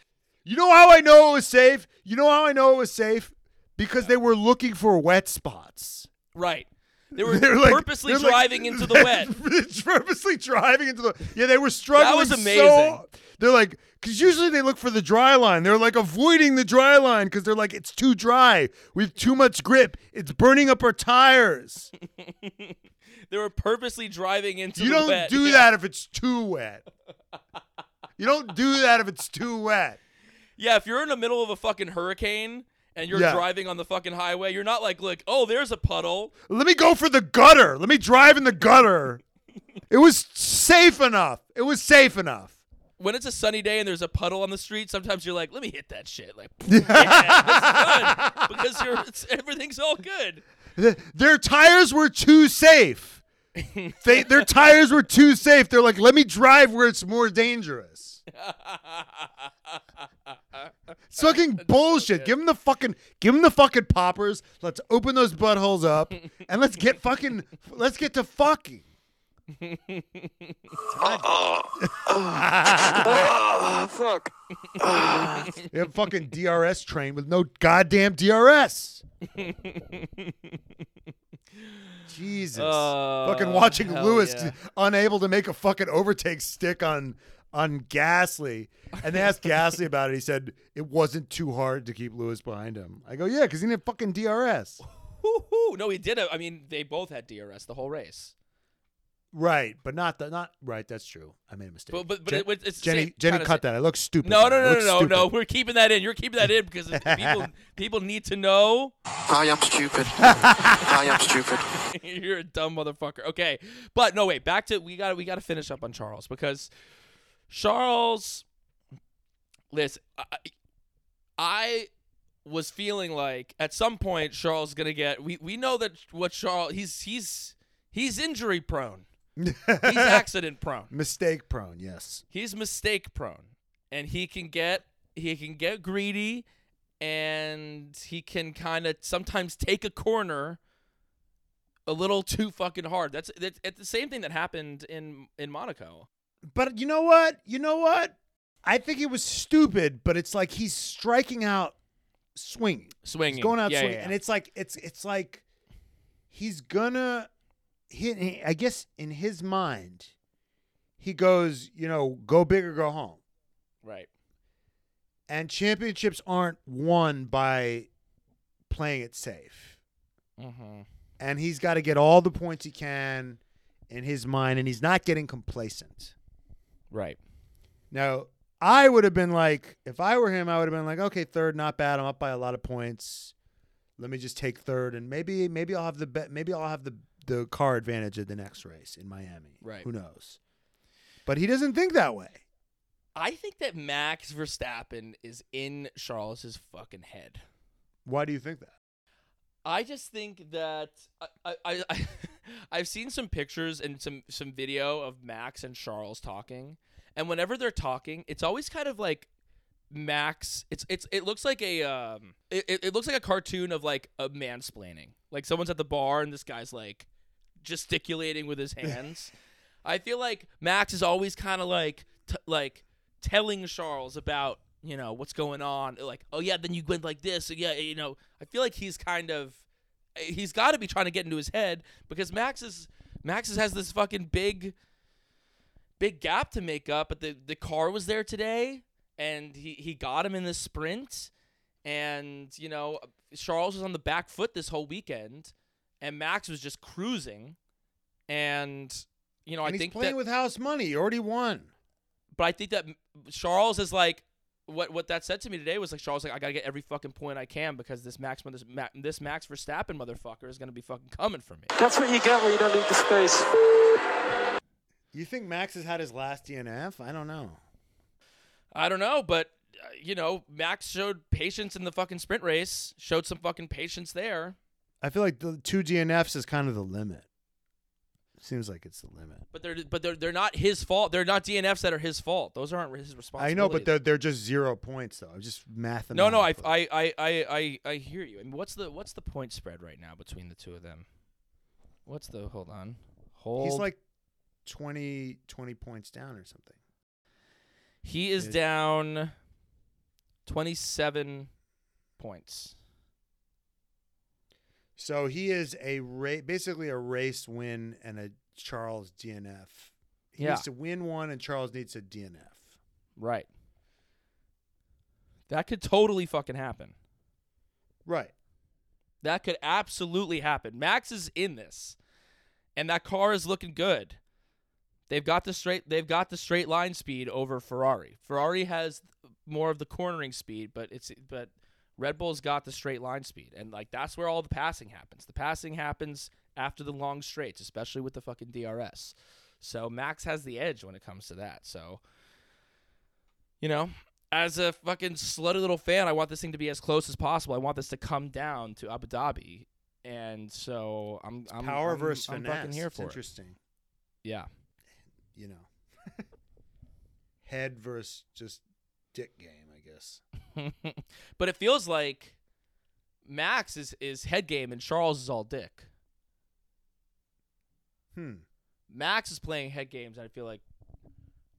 You know how I know it was safe? You know how I know it was safe? Because they were looking for wet spots. Right. They were They're purposely like- driving into the wet. purposely driving into the. Yeah, they were struggling. That was so- amazing. they're like, because usually they look for the dry line. They're like avoiding the dry line because they're like, it's too dry. We have too much grip. It's burning up our tires. They were purposely driving into you don't wet. do Yeah. that if it's too wet. you don't do that if it's too wet. Yeah, if you're in the middle of a fucking hurricane and you're Yeah. driving on the fucking highway, you're not like, look, oh, there's a puddle. Let me go for the gutter. Let me drive in the gutter. it was safe enough. It was safe enough. When it's a sunny day and there's a puddle on the street, sometimes you're like, let me hit that shit. Like, yeah, because you're it's, everything's all good. Th- Their tires were too safe. They, their tires were too safe. They're like, let me drive where it's more dangerous. It's fucking bullshit. Give them the fucking, give them the fucking poppers. Let's open those buttholes up and let's get fucking, let's get to fucking. Oh fuck. They have fucking DRS train with no goddamn DRS. Jesus. Uh, fucking watching Lewis yeah. unable to make a fucking overtake stick on on Gasly, and they asked Gasly about it. He said it wasn't too hard to keep Lewis behind him. I go, yeah, because he didn't have fucking DRS. Woo-hoo. No, he did. it. I mean, they both had DRS the whole race. Right, but not the not right. That's true. I made a mistake. But but, but Jen- it's Jenny, Jenny, cut sa- that. I look stupid. No, no, there. No, no, no, no. We're keeping that in. You're keeping that in because people people need to know I am stupid. I am stupid. you're a dumb motherfucker. Okay, but no, wait. Back to we got to we got to finish up on Charles because Charles. Listen, I, I was feeling like at some point Charles is gonna get. We we know that what Charles he's he's he's injury prone. He's accident prone. Mistake prone. Yes. He's mistake prone, and he can get he can get greedy, and he can kind of sometimes take a corner a little too fucking hard. That's that's it's the same thing that happened in in Monaco. But you know what? You know what? I think it was stupid, but it's like he's striking out swinging. Swinging, He's going out yeah, swinging. yeah, yeah. And it's like it's it's like he's gonna hit I guess in his mind he goes, you know, go big or go home. Right. And championships aren't won by playing it safe. Mm-hmm. And he's got to get all the points he can in his mind and he's not getting complacent. Right. Now, I would have been like, if I were him, I would have been like, okay, third, not bad. I'm up by a lot of points. Let me just take third, and maybe, maybe I'll have the bet. Maybe I'll have the the car advantage at the next race in Miami. Right. Who knows? But he doesn't think that way. I think that Max Verstappen is in Charles's fucking head. Why do you think that? I just think that I, I, I, I've seen some pictures and some some video of Max and Charles talking, and whenever they're talking, it's always kind of like Max. It's it's it looks like a um it it looks like a cartoon of like a mansplaining. Like someone's at the bar and this guy's like gesticulating with his hands. I feel like Max is always kind of like t- like telling Charles about you know what's going on. Like, oh yeah, then you went like this. Yeah, you know. I feel like he's kind of he's got to be trying to get into his head because Max is Max is, has this fucking big big gap to make up. But the the car was there today, and he he got him in the sprint, and you know Charles was on the back foot this whole weekend, and Max was just cruising, and you know and I he's think playing that, with house money. He already won. but I think that Charles is like what what that said to me today was like Charles like I gotta get every fucking point I can because this Max this, Ma- this Max Verstappen motherfucker is gonna be fucking coming for me. That's what you get when you don't leave the space. You think Max has had his last DNF? I don't know. I don't know, but uh, you know Max showed patience in the fucking sprint race, showed some fucking patience there. I feel like the two DNFs is kind of the limit. Seems like it's the limit. But they're but they're they're not his fault. They're not DNFs that are his fault. Those aren't his responsibility. I know, but they're they're just zero points though. I'm just mathematically. no, no. I, I I I I I hear you. I mean, what's the what's the point spread right now between the two of them? What's the hold on? Hold. He's like 20, 20 points down or something. he is is- down twenty seven points. So he is a ra- basically a race win and a Charles DNF. He Yeah. needs to win one, and Charles needs a DNF. Right. That could totally fucking happen. Right. That could absolutely happen. Max is in this, and that car is looking good. They've got the straight. They've got the straight line speed over Ferrari. Ferrari has more of the cornering speed, but it's but Red Bull's got the straight line speed, and like that's where all the passing happens. The passing happens after the long straights, especially with the fucking DRS. So Max has the edge when it comes to that. So, you know, as a fucking slutty little fan, I want this thing to be as close as possible. I want this to come down to Abu Dhabi, and so I'm, I'm Power I'm, versus I'm finesse. fucking here It's for it. interesting. Yeah, You know, head versus just dick game, I guess. but it feels like Max is is head game and Charles is all dick. Hmm. Max is playing head games, I feel like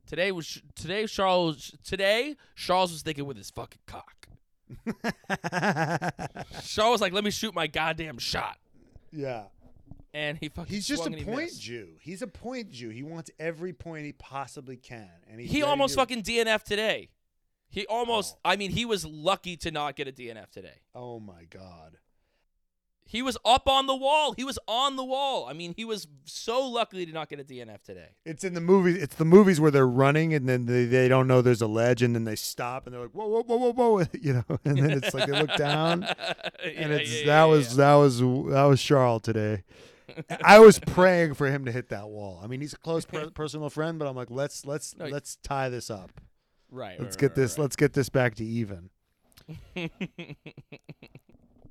today was today Charles today Charles was thinking with his fucking cock. Charles was like, "Let me shoot my goddamn shot." yeah. and he fucking He's just a he point missed. Jew. He's a point Jew. He wants every point he possibly can, and He almost fucking DNF today. He almost. Oh. I mean, he was lucky to not get a DNF today. Oh my god. He was up on the wall. He was on the wall. I mean, he was so lucky to not get a DNF today. It's in the movies. It's the movies where they're running and then they, they don't know there's a ledge and then they stop and they're like whoa whoa whoa whoa whoa you know and then it's like they look down and Yeah, it's yeah, that yeah, was that was that was Charles today. I was praying for him to hit that wall. I mean, he's a close per- personal friend, but I'm like, let's let's No, let's tie this up. Right. Let's right, get right, this. right. Let's get this back to even.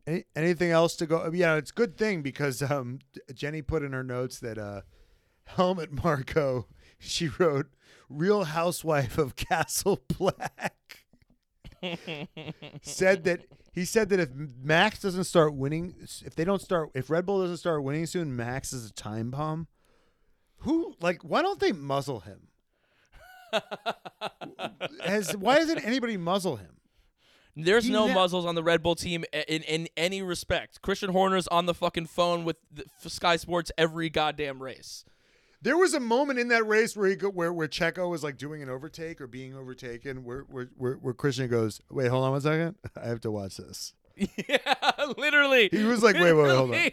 Any, anything else to go? Yeah, it's a good thing because um, Jenny put in her notes that uh, Helmut Marko, she wrote "Real Housewife of Castle Black." said that he said that if Max doesn't start winning, if they don't start, if Red Bull doesn't start winning soon, Max is a time bomb. Who like? Why don't they muzzle him? Has why doesn't anybody muzzle him? There's He no ne- muzzles on the Red Bull team in in any respect. Christian Horner's on the fucking phone with the, Sky Sports every goddamn race. There was a moment in that race where he go, where where Checo was like doing an overtake or being overtaken, where where where, where Christian goes, "Wait, hold on one second, I have to watch this." yeah, literally. He was like, "Wait, wait, wait, hold on."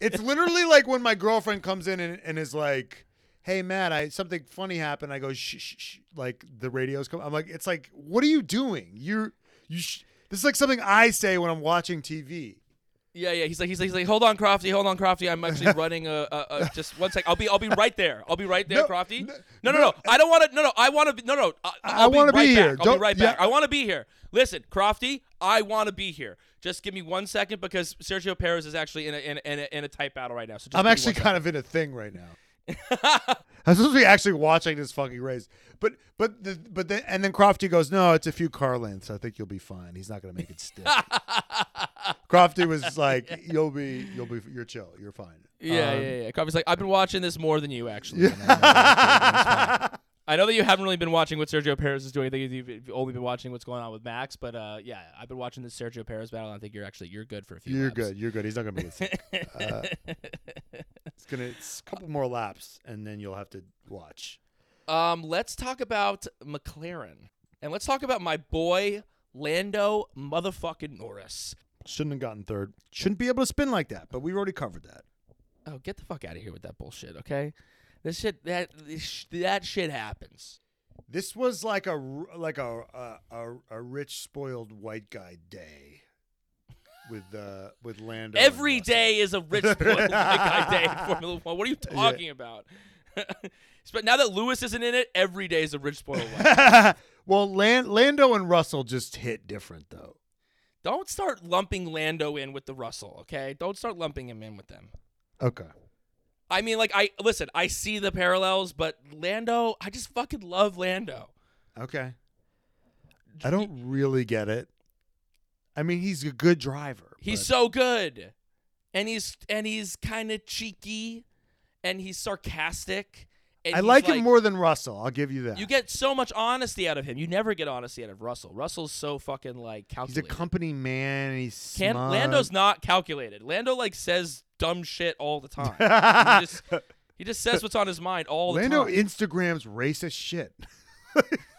It's literally like when my girlfriend comes in and, and is like, "Hey, Matt, I something funny happened." I go, "Shh, shh, shh." Like the radios come. I'm like, "It's like, what are you doing? You're you." Sh-. This is like something I say when I'm watching TV. Yeah, yeah. He's like, he's like, he's like, hold on, Crofty, hold on, Crofty. I'm actually running a, a, a just one sec. I'll be, I'll be right there. I'll be right there, No, Crofty. no, No, no, no. I don't want to. No, no. I want to be. No, no. I, I wanna be right here. Back. I'll be right yeah. back. I want to be here. Listen, Crofty, I want to be here. Just give me one second because Sergio Perez is actually in a in a, in a, in a tight battle right now. So just I'm actually kind of in a thing right now. I'm supposed to be actually watching this fucking race, but but the, but then and then Crofty goes, no, it's a few car lengths. I think you'll be fine. He's not gonna make it stick. Crofty was like, you'll be you'll be you're chill. You're fine. Yeah, Um, yeah, yeah. Crofty's like, I've been watching this more than you actually. I know that it's fine. I know that you haven't really been watching what Sergio Perez is doing. I think you've only been watching what's going on with Max. But uh, yeah, I've been watching this Sergio Perez battle. and I think you're actually you're good for a few. You're laps. good. You're good. He's not gonna make it stick. Uh, it's gonna it's a couple more laps, and then you'll have to watch. Um, let's talk about McLaren, and let's talk about my boy Lando motherfucking Norris. Shouldn't have gotten third. Shouldn't be able to spin like that. But we've already covered that. Oh, get the fuck out of here with that bullshit, okay? This shit that this that shit happens. This was like a like a a, a, a rich spoiled white guy day with uh with Lando. and Every day is a rich white guy day in Formula One. What are you talking about? but now that Lewis isn't in it, every day is a rich spoiled well, Lan- Lando and Russell just hit different though. Don't start lumping Lando in with the Russell, okay? Don't start lumping him in with them. Okay. I mean, like I listen, I see the parallels, but Lando, I just fucking love Lando. Okay. I don't really get it. I mean, he's a good driver. He's but- so good, and he's and he's kind of cheeky, and he's sarcastic. And I he's like, him more than Russell. I'll give you that. You get so much honesty out of him. You never get honesty out of Russell. Russell's so fucking like calculated. he's a company man. He's Can. Lando's not calculated. Lando like says dumb shit all the time. he, just, he just says what's on his mind all the time. Lando. Instagrams racist shit.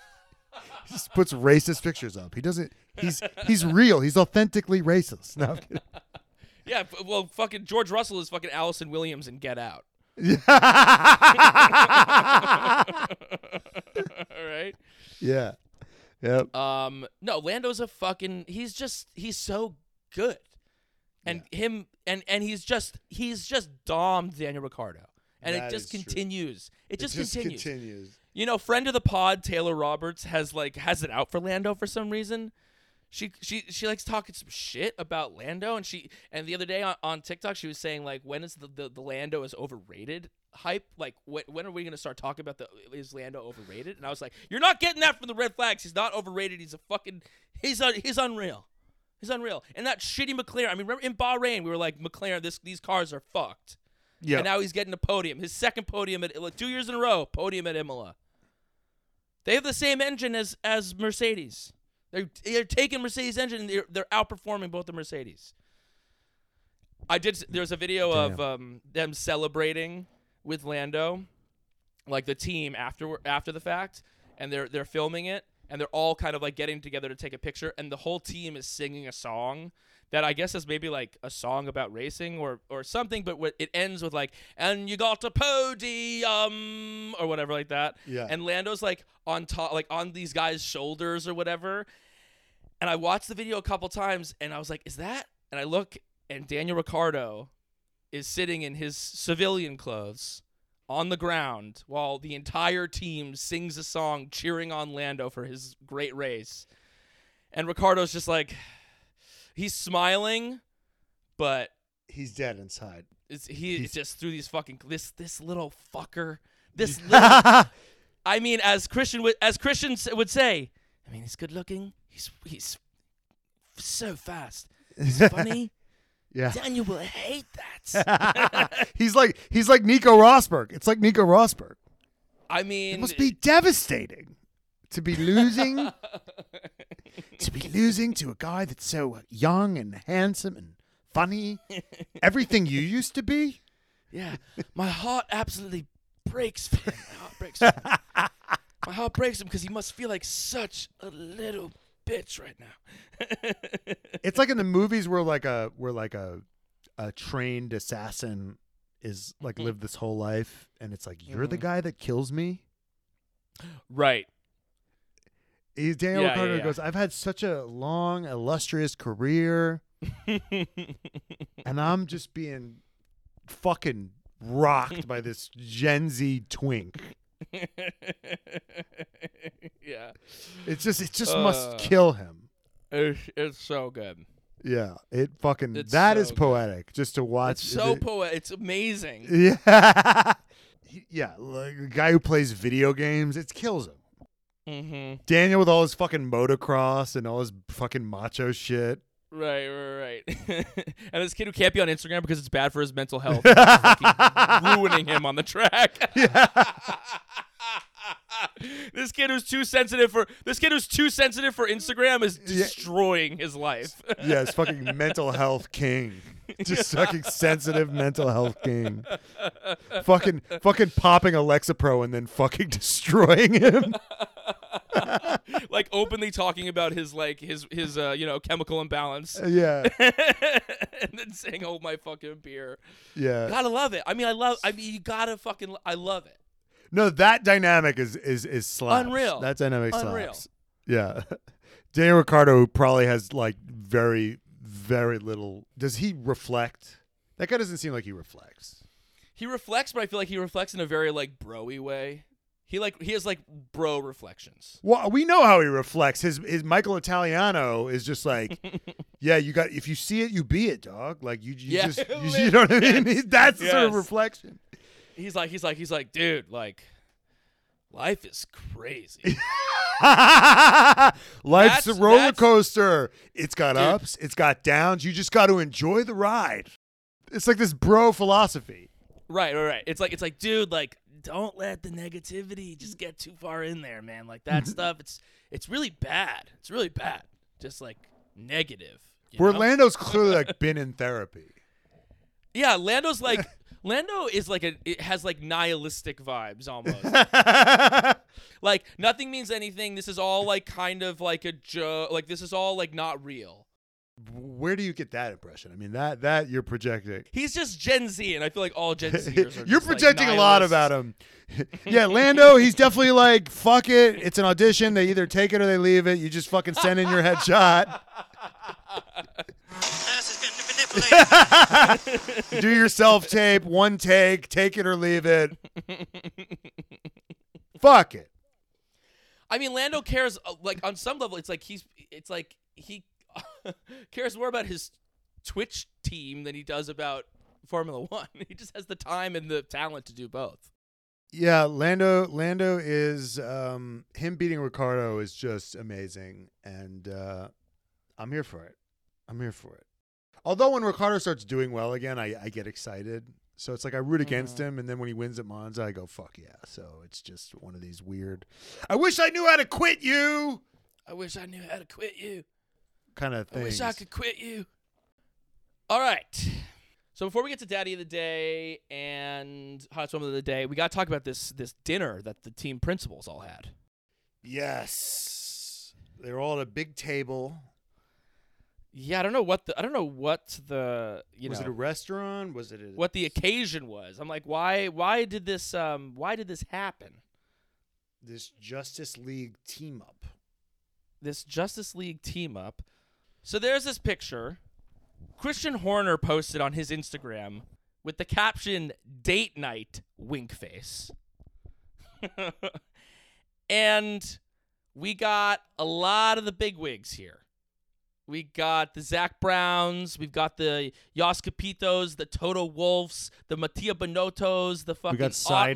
he just puts racist pictures up. He doesn't. He's he's real. He's authentically racist. No, I'm kidding. yeah, well, fucking George Russell is fucking Allison Williams in Get Out. all right. yeah. Yep. Um, no, Lando's a fucking. He's just. He's so good, and him and and he's just he's just domed Daniel Ricciardo, and That it just continues. It just, it just continues. continues. You know, friend of the pod, Taylor Roberts has like has it out for Lando for some reason. She she she likes talking some shit about Lando, and she and the other day on, on TikTok she was saying like, when is the, the the Lando is overrated hype? Like, when when are we gonna start talking about the is Lando overrated? And I was like, you're not getting that from the red flags. He's not overrated. He's a fucking he's un, he's unreal. He's unreal. And that shitty McLaren. I mean, remember in Bahrain we were like, McLaren, this these cars are fucked. Yeah. And now he's getting a podium. His second podium at like, two years in a row, podium at Imola. They have the same engine as as Mercedes. They're they're taking Mercedes engine and they're they're outperforming both the Mercedes. I did. There's a video of um, them celebrating with Lando, like the team after after the fact, and they're they're filming it, and they're all kind of like getting together to take a picture, and the whole team is singing a song that I guess is maybe like a song about racing or or something, but what- it ends with like, and you got a podium or whatever like that. Yeah. And Lando's like on top, like on these guys' shoulders or whatever. And I watched the video a couple times, and I was like, "Is that?" And I look, and Daniel Ricciardo is sitting in his civilian clothes on the ground while the entire team sings a song cheering on Lando for his great race. And Ricciardo's just like, he's smiling, but He's dead inside. it's, he He's- just through these fucking this this little fucker, this little. I mean, as Christian would as Christians would say, I mean, he's good looking. He's he's so fast. He's funny. yeah. Daniel will hate that. he's like he's like Nico Rosberg. It's like Nico Rosberg. I mean, It must be devastating to be losing to be losing to a guy that's so young and handsome and funny. Everything you used to be. Yeah, my heart absolutely breaks for him. My heart breaks. For him. My heart breaks him because he must feel like such a little bitch right now. It's like in the movies where like a where like a a trained assassin is like Mm. lived this whole life and it's like you're the Mhm. guy that kills me. right. He's Daniel Yeah, yeah, yeah. goes, I've had such a long, illustrious career, and I'm just being fucking rocked by this Gen Z twink. yeah, It's just it just Uh. must kill him. it's, it's so good. Yeah. It fucking It's that so is good. poetic just to watch. It's so the- poetic. It's amazing. Yeah. Yeah, like a guy who plays video games, it kills him. Mm-hmm. Daniel with all his fucking motocross and all his fucking macho shit. Right, right, right. and this kid who can't be on Instagram because it's bad for his mental health, ruining him on the track. this kid who's too sensitive for this kid who's too sensitive for Instagram is destroying his life. yeah, Yes, fucking mental health king. Just fucking sensitive mental health king. Fucking fucking popping a Lexapro and then fucking destroying him. like openly talking about his like his his uh you know chemical imbalance, Yeah. and then saying "Hold my fucking beer." Yeah. Gotta love it. I mean, I love. I mean, you gotta fucking. I love it. No, that dynamic is is is slaps. Unreal. That dynamic Unreal. slaps. Yeah. Daniel Ricciardo who probably has like very very little. Does he reflect? That guy doesn't seem like he reflects. He reflects, but I feel like he reflects in a very like broy way. He like he has like bro reflections. Well, we know how he reflects. His his Michael Italiano is just like, yeah, you got if you see it, you be it, dog. Like you, you Yeah, just you, you know what I mean. yes. That's the sort of reflection. He's like he's like he's like, dude, like life is crazy. Life's That's- a roller coaster. It's got Dude. ups, it's got downs. You just got to enjoy the ride. It's like this bro philosophy. right, right, right. It's like it's like, dude, like don't let the negativity just get too far in there, man. Like that mm-hmm. stuff, it's it's really bad. It's really bad. Just like negative. you Where know? Lando's clearly like been in therapy. Yeah, Lando's like Lando is like a it has like nihilistic vibes almost. like nothing means anything. This is all like kind of like a joke. Like this is all like not real. Where do you get that impression? I mean, that that you're projecting. He's just Gen Z, and I feel like all Gen Zers are. You're just, like, projecting a lot about him. yeah, Lando, he's definitely like, fuck it. It's an audition. They either take it or they leave it. You just fucking send in your headshot. Do your self tape, one take, take it or leave it. fuck it. I mean, Lando cares uh, like on some level. It's like he's. It's like he cares more about his Twitch team than he does about Formula One. He just has the time and the talent to do both. Yeah, Lando Lando is um him beating Ricciardo is just amazing and uh I'm here for it. I'm here for it. Although when Ricciardo starts doing well again, I, I get excited. So it's like I root against him and then when he wins at Monza, I go fuck yeah. So it's just one of these weird I wish I knew how to quit you I wish I knew how to quit you. Kind of I wish I could quit you. All right. So before we get to Daddy of the Day and Hot Moment of the Day, we got to talk about this this dinner that the team principals all had. Yes. They're all at a big table. Yeah, I don't know what the I don't know what the you was know it a restaurant? Was it a what the occasion was. I'm like, why why did this um why did this happen? this Justice League team up? This Justice League team up. So there's this picture. Christian Horner posted on his Instagram with the caption "Date Night Wink Face," and we got a lot of the big wigs here. We got the Zak Browns, we've got the Jost Capitos, the Toto Wolffs, the Mattia Binottos, the fucking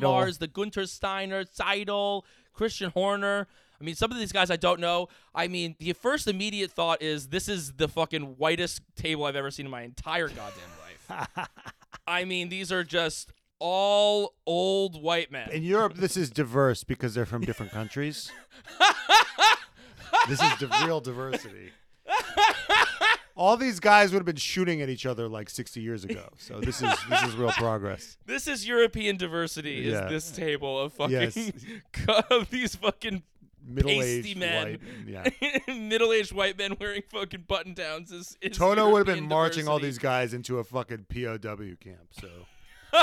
Otmars, the Gunter Steiner, Seidel, Christian Horner. I mean, some of these guys I don't know. I mean, the first immediate thought is this is the fucking whitest table I've ever seen in my entire goddamn life. I mean, these are just all old white men. In Europe, this is diverse because they're from different countries. this is di- real diversity. All these guys would have been shooting at each other like 60 years ago. So this is this is real progress. This is European diversity. Is Yeah. this table of fucking Yes. of these fucking Middle-aged men, white. Yeah. middle-aged white men wearing fucking button downs? Is, is Toto would have been marching all these guys into a fucking POW camp. So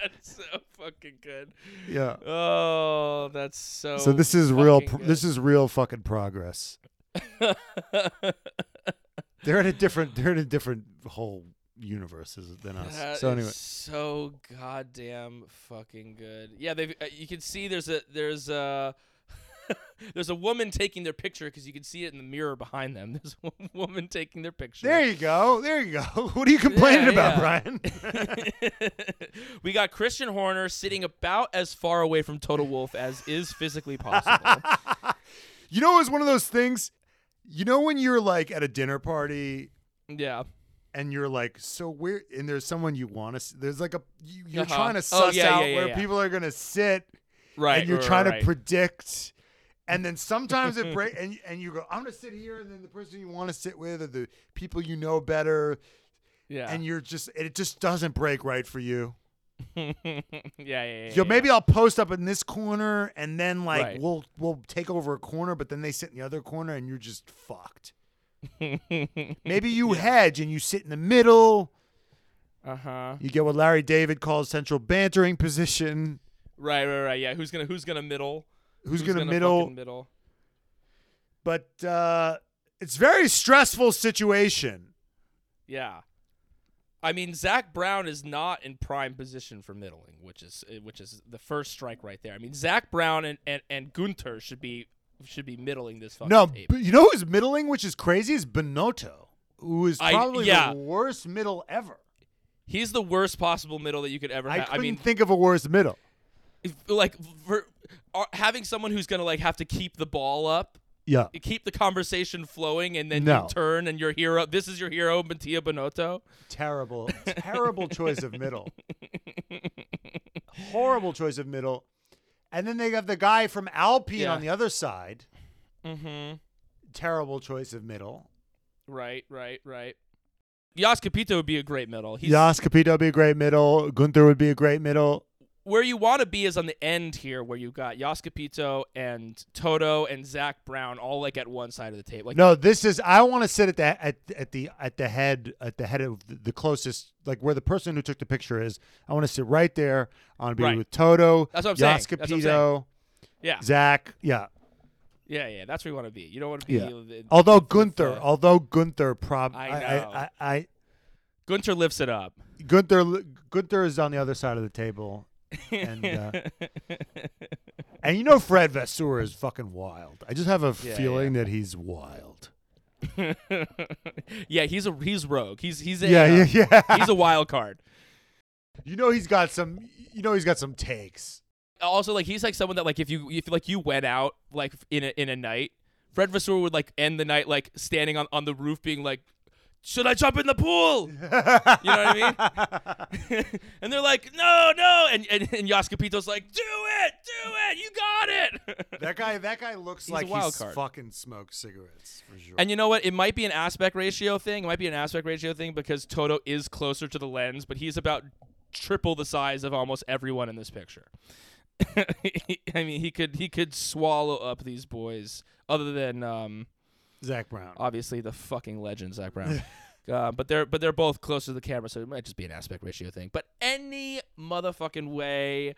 That's so fucking good. yeah. Oh, that's so. So this is real. this is real fucking progress. They're in a different. They're in a different whole universes than us. That so anyway, so goddamn fucking good. Yeah, they. Uh, you can see there's a there's a there's a woman taking their picture because you can see it in the mirror behind them. There's a woman taking their picture. there you go. There you go. What are you complaining Yeah, about, yeah. Brian? we got Christian Horner sitting about as far away from Toto Wolff as is physically possible. you know, it was one of those things. You know, when you're like at a dinner party yeah. And you're like so weird, and there's someone you want to. There's like a you, you're Uh-huh. trying to Oh, suss yeah, out yeah, yeah, where people are gonna sit, Right. and you're right, trying right. to predict. And then sometimes it break, and and you go, I'm gonna sit here, and then the person you want to sit with, or the people you know better, Yeah. and you're just, it just doesn't break right for you. yeah, yeah, yeah. Yo, yeah. maybe I'll post up in this corner, and then like Right. we'll we'll take over a corner, but then they sit in the other corner, and you're just fucked. maybe you hedge and you sit in the middle. Uh huh. You get what Larry David calls central bantering position. Right, right, right. Yeah. Who's gonna Who's gonna middle? Who's, gonna, gonna middle? middle? But uh, it's very stressful situation. Yeah. I mean, Zak Brown is not in prime position for middling, which is uh, which is the first strike right there. I mean, Zak Brown and, and, and Gunter should be should be middling this fucking No, tape. you know who's middling, which is crazy, is Binotto, who is I- probably yeah. the worst middle ever. He's the worst possible middle that you could ever I have. couldn't I mean, think of a worse middle. if, like for, uh, having someone who's gonna like have to keep the ball up, Yeah. keep the conversation flowing, and then No. you turn and your hero. This is your hero, Mattia Binotto. Terrible, terrible choice of middle. Horrible choice of middle. And then they have the guy from Alpine Yeah. on the other side. Mm-hmm. Terrible choice of middle. Right, right, right. Jost Capito would be a great middle. He's, Jost Capito would be a great middle. Gunther would be a great middle. Where you want to be is on the end here, where you've got Jost Capito and Toto and Zak Brown all like at one side of the table. Like, No, this is. I want to sit at the at at the at the head at the head of the, the closest, like where the person who took the picture is. I want to sit right there. I want to be Right. with Toto. That's what I'm saying. That's what I'm Capito, yeah, Zak. Yeah. yeah, yeah. That's where you want to be. You don't want to be. Yeah. the- Although Gunther, uh, although Gunther, prob I I. I, I, I Gunther lifts it up. Gunther Gunther is on the other side of the table, and uh, and you know Fred Vasseur is fucking wild. I just have a Yeah, feeling that he's wild. yeah, he's a he's rogue. He's he's a, Yeah, uh, yeah, yeah. he's a wild card. You know he's got some. You know he's got some takes. Also, like he's like someone that like if you if like you went out like in a in a night, Fred Vasseur would like end the night like standing on on the roof, being like, should I jump in the pool? You know what I mean? and they're like, no, no. And, and, and Jost Capito's like, do it, do it. You got it. That guy, that guy looks He's a like wild he's card. fucking smoked cigarettes for sure. And you know what? It might be an aspect ratio thing. It might be an aspect ratio thing because Toto is closer to the lens, but he's about triple the size of almost everyone in this picture. I mean, he could he could swallow up these boys. Other than um, Zak Brown. obviously the fucking legend Zak Brown. Uh, but they're but they're both close to the camera, so it might just be an aspect ratio thing. But any motherfucking way,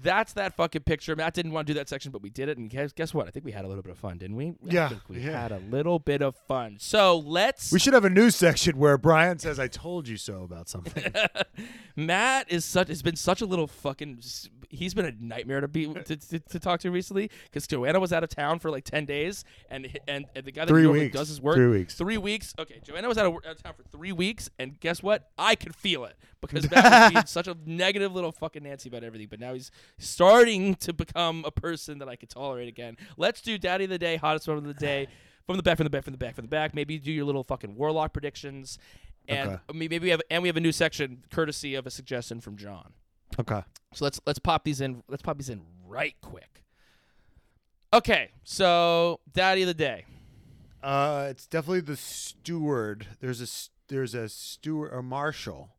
that's that fucking picture. Matt didn't want to do that section, but we did it, and guess, guess what? I think we had a little bit of fun, didn't we? I Yeah, think we yeah. had a little bit of fun. So let's. we should have a news section where Brian says, "I told you so" about something. Matt is such has been such a little fucking. He's been a nightmare to be to, to, to talk to recently because Joanna was out of town for like ten days, and and, and the guy that Three weeks. does his work Three weeks. Three weeks. Okay, Joanna was out of, out of town for three weeks, and guess what? I could feel it because Matt was such a negative little fucking Nancy about everything, but now he's starting to become a person that I could tolerate again. Let's do Daddy of the Day, hottest moment of the day. From the back, from the back, from the back, from the back. Maybe do your little fucking warlock predictions, and Okay. maybe we have and we have a new section courtesy of a suggestion from John. Okay. So let's let's pop these in. Let's pop these in right quick. Okay, so Daddy of the Day. Uh, it's definitely the steward. There's a s- there's a steward or marshal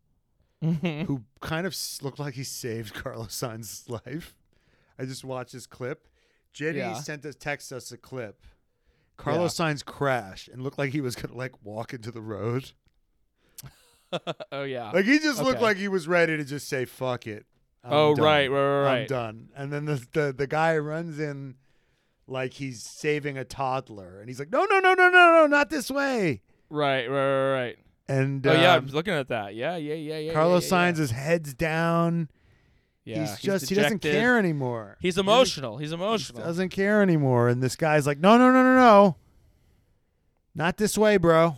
who kind of looked like he saved Carlos Sainz's life. I just watched this clip. Jenny Yeah. sent us text us a clip. Carlos Sainz crashed and looked like he was gonna like walk into the road. oh yeah. Like he just looked Okay. like he was ready to just say "fuck it." I'm Oh, done. right, right, right, I'm done. And then the, the the guy runs in like he's saving a toddler, and he's like, "No, no, no, no, no, no, not this way." right, right, right, right. And Oh yeah, um, I'm looking at that. Yeah, yeah, yeah, yeah. Carlos yeah, yeah, Sainz, his head's down. Yeah, he's just he doesn't care anymore. He's He emotional. He's He emotional. doesn't care anymore. And this guy's like, "No, no, no, no, no, not this way, bro.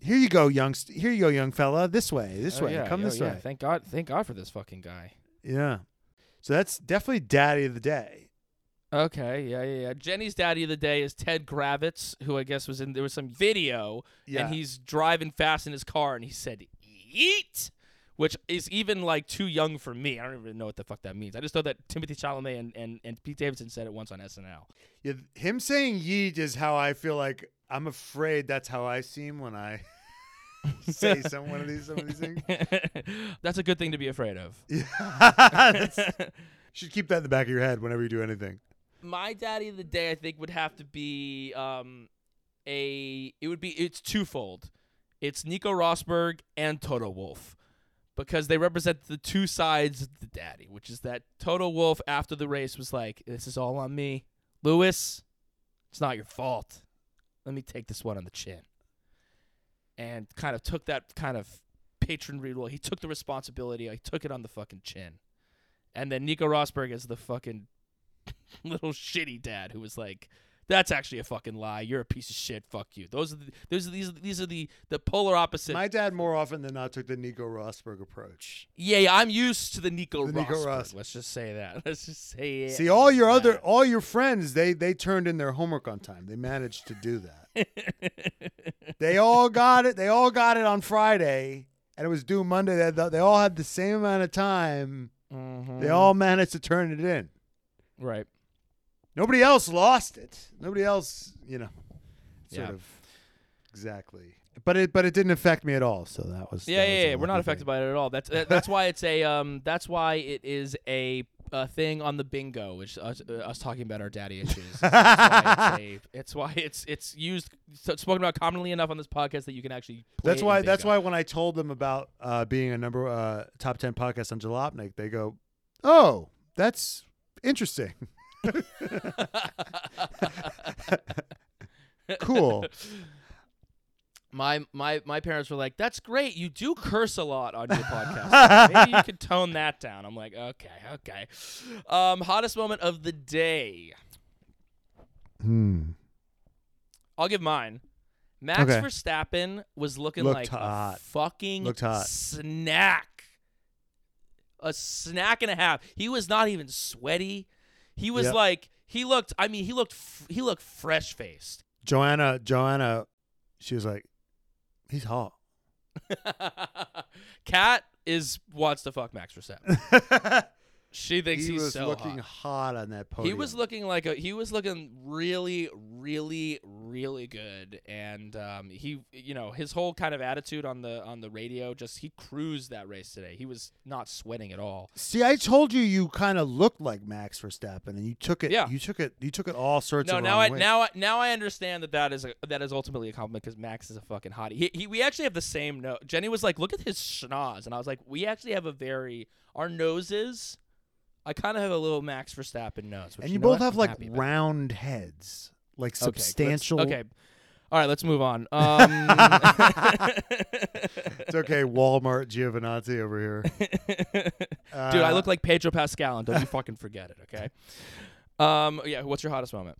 Here you go, young. st- Here you go, young fella. This way, this Oh, way. yeah, Come oh, this yeah. way." Thank God. Thank God for this fucking guy. Yeah. So that's definitely daddy of the day. Okay, yeah, yeah, yeah. Jenny's daddy of the day is Ted Kravitz, who I guess was in there was some video, Yeah. and he's driving fast in his car, and he said "eat," which is even like too young for me. I don't even know what the fuck that means. I just know that Timothée Chalamet and, and, and Pete Davidson said it once on SNL. Yeah, him saying yeet is how I feel like I'm afraid that's how I seem when I say some one of these some of these things. That's a good thing to be afraid of. That's- should keep that in the back of your head whenever you do anything. My daddy of the day, I think, would have to be um, a. It would be. It's twofold. It's Nico Rosberg and Toto Wolff, because they represent the two sides of the daddy, which is that Toto Wolff after the race was like, "This is all on me, Lewis. It's not your fault. Let me take this one on the chin." And kind of took that kind of patronry role. He took the responsibility. He took it on the fucking chin. And then Nico Rosberg is the fucking little shitty dad who was like, "That's actually a fucking lie. You're a piece of shit. Fuck you." Those are the, those are these these are the the polar opposite. My dad more often than not took the Nico Rosberg approach. yeah, yeah, I'm used to the Nico The Rosberg. Nico Ros- Let's just say that. Let's just say it. See, all your other all your friends, they they turned in their homework on time. They managed to do that. they all got it. They all got it on Friday, and it was due Monday. They, they all had the same amount of time. Mhm. They all managed to turn it in. right. Nobody else lost it. Nobody else, you know, sort Yeah. of exactly. But it but it didn't affect me at all. So that was Yeah, that yeah, a yeah. We're not affected thing. by it at all. That's uh, that's why it's a um. That's why it is a, a thing on the bingo, which us, uh, us talking about our daddy issues. That's why it's, a, it's why it's it's used so- spoken about commonly enough on this podcast that you can actually. Play That's why. That's why when I told them about uh, being a number uh, top ten podcast on Jalopnik, they go, "Oh, that's interesting. cool." My my my parents were like, "That's great. You do curse a lot on your podcast. Maybe you could tone that down." I'm like, "Okay, okay." Um, hottest moment of the day. Hmm. I'll give mine. Max Okay. Verstappen was looking Looked like hot. a fucking Looked hot. snack. A snack and a half. He was not even sweaty. He was Yep. like he looked. I mean, he looked f- he looked fresh faced. Joanna, Joanna, she was like, He's hot. Cat is wants to fuck Max Verstappen. She thinks he he's was so looking hot. on that podium. He was looking like a he was looking really, really, really good, and um, he, you know, his whole kind of attitude on the on the radio, just he cruised that race today. He was not sweating at all. See, I told you you kind of looked like Max Verstappen, and you took it. Yeah. you took it. You took it all sorts No, of now wrong I ways. now I now I understand that that is a, that is ultimately a compliment because Max is a fucking hottie. He, he we actually have the same nose. Jenny was like, "Look at his schnoz," and I was like, "We actually have a very our noses." I kind of have a little Max Verstappen nose, and you, know both what? have I'm like happy about. round heads, like Okay, let's- substantial. Okay, all right, let's move on. Um, It's okay, Walmart Giovinazzi over here. Dude, I Uh, look like Pedro Pascal, and don't you fucking forget it, okay? Um, yeah. What's your hottest moment?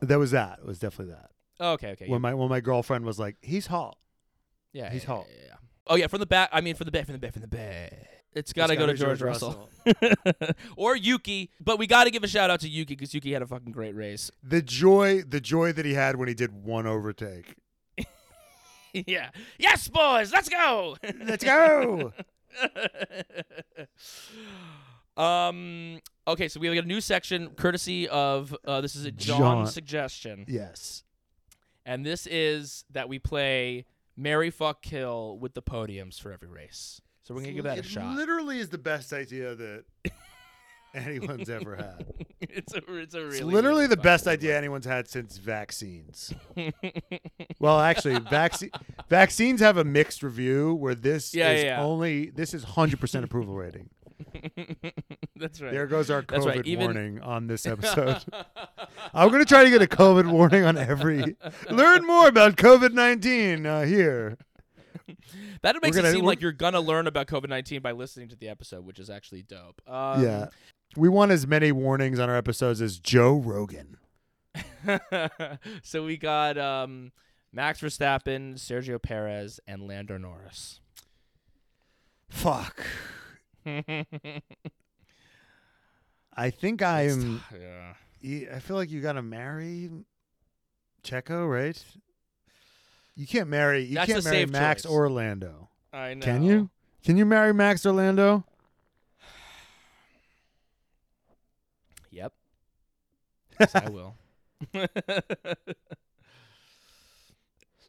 That was that. It was definitely that. Okay, okay. When my when my girlfriend was like, "He's hot." yeah, he's yeah, hot. Yeah, yeah. Oh yeah, from the back. I mean, from the back, from the back, from the back. It's got to go to gotta be George, Russell, or Yuki. But we got to give a shout out to Yuki because Yuki had a fucking great race. The joy, the joy that he had when he did one overtake. yeah. Yes, boys, let's go. Let's go. um. Okay, so we got a new section courtesy of uh, this is a John, John. suggestion. yes. And this is that we play Mary Fuck Kill with the podiums for every race. So we're gonna give that a shot. Literally is the best idea that anyone's ever had. it's a it's a really It's literally the best idea anyone's had since vaccines. well, actually, vaccine vaccines have a mixed review where this Yeah, is yeah, only this is hundred percent approval rating. That's right. There goes our That's COVID right, even- warning on this episode. I'm gonna try to get a COVID warning on every. Learn more about COVID nineteen uh, here. that makes gonna- it seem like you're gonna learn about COVID nineteen by listening to the episode, which is actually dope. Um, yeah, we want as many warnings on our episodes as Joe Rogan. so we got um, Max Verstappen, Sergio Perez, and Lando Norris. Fuck. I think I'm. yeah. I feel like you gotta marry Checo, right? You can't marry. You That's can't a marry safe Max choice. or Lando. I know. Can you? Can you marry Max or Lando? Yep. Yes, I will.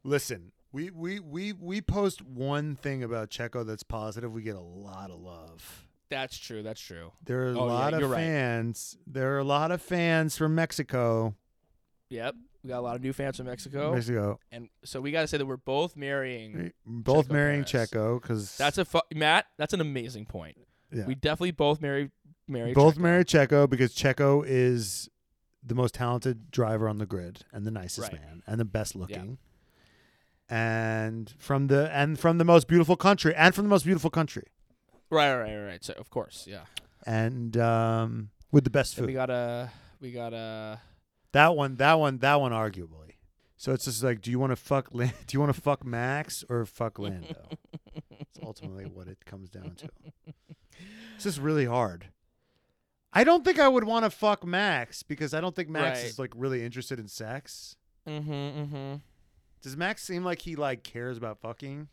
Listen, we we we we post one thing about Checo that's positive, we get a lot of love. That's true. That's true. There are a Oh, yeah, lot you're of right. fans. There are a lot of fans from Mexico. Yep. We got a lot of new fans from Mexico, Mexico. and so we got to say that we're both marrying. Both Checo marrying Perez. Checo because That's a fu- Matt. That's an amazing point. yeah. We definitely both marry marry. both Checo. marry Checo because Checo is the most talented driver on the grid and the nicest Right. man and the best looking. And from the and from the most beautiful country and from the most beautiful country Right, right, right, right. So of course, yeah. and um, with the best Then we food. got a we got a that one, that one, that one, arguably. So it's just like, do you want to fuck? Lan- do you want to fuck Max or fuck Lando? It's ultimately what it comes down to. It's just really hard. I don't think I would want to fuck Max because I don't think Max Right. is like really interested in sex. mm-hmm, mm-hmm. Does Max seem like he like cares about fucking?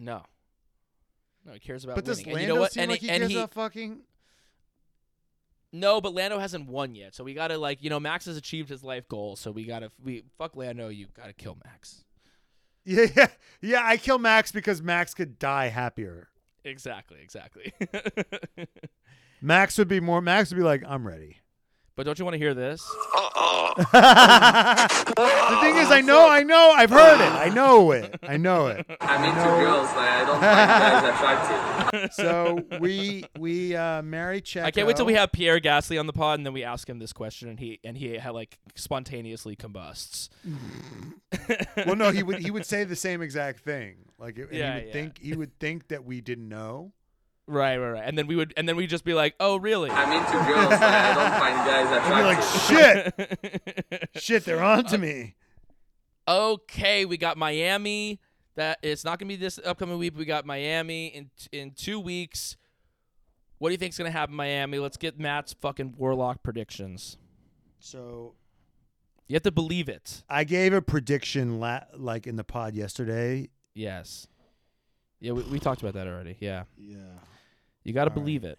No. No, he cares about But does winning. Lando and you know what? seem and like he, he and cares he about fucking? No, but Lando hasn't won yet, so we gotta like you know Max has achieved his life goal, so we gotta we fuck Lando. You gotta kill Max. Yeah, yeah, yeah. I kill Max because Max could die happier. Exactly, exactly. Max would be more. Max would be like, I'm ready. But don't you want to hear this? The thing is, I know, I know, I've heard it. I know it. I know it. I'm into girls. Like I don't find guys attractive. So we we uh, marry Checo. I can't wait till we have Pierre Gasly on the pod, and then we ask him this question, and he and he had, like spontaneously combusts. Well, no, he would he would say the same exact thing. Like, and Yeah, he would yeah. think he would think that we didn't know. Right, right, right. And then we would, and then we'd just be like, "Oh, really?" I'm into girls. Like I don't find guys I'd be like, shit, shit, they're on to me. okay, we got Miami. That it's not gonna be this upcoming week. We got Miami in in two weeks. What do you think's gonna happen, in Miami? Let's get Matt's fucking warlock predictions. So, You have to believe it. I gave a prediction la- like in the pod yesterday. Yes. Yeah, we, we talked about that already. Yeah. Yeah. You got to All right. believe it.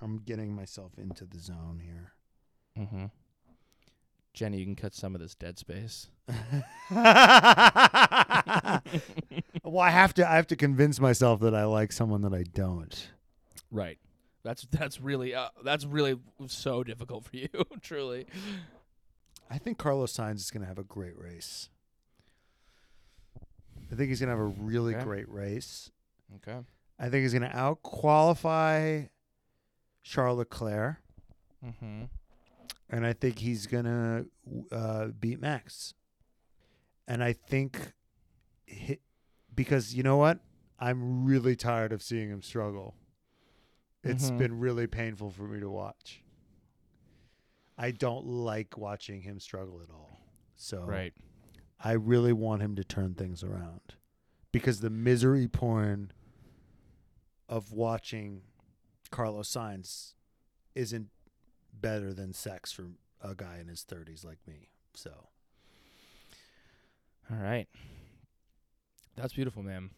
I'm getting myself into the zone here. Mm-hmm. Jenny, you can cut some of this dead space. well, I have to I have to convince myself that I like someone that I don't. Right. That's that's really uh, that's really so difficult for you, truly. I think Carlos Sainz is going to have a great race. I think he's going to have a really Okay. great race. Okay. I think he's going to out qualify Charles Leclerc, Mm-hmm. and I think he's going to uh, beat Max. And I think, hi because you know what? I'm really tired of seeing him struggle. It's Mhm. been really painful for me to watch. I don't like watching him struggle at all. So Right. I really want him to turn things around because the misery porn of watching Carlos Sainz isn't better than sex for a guy in his 30s like me. So All right. That's beautiful, man.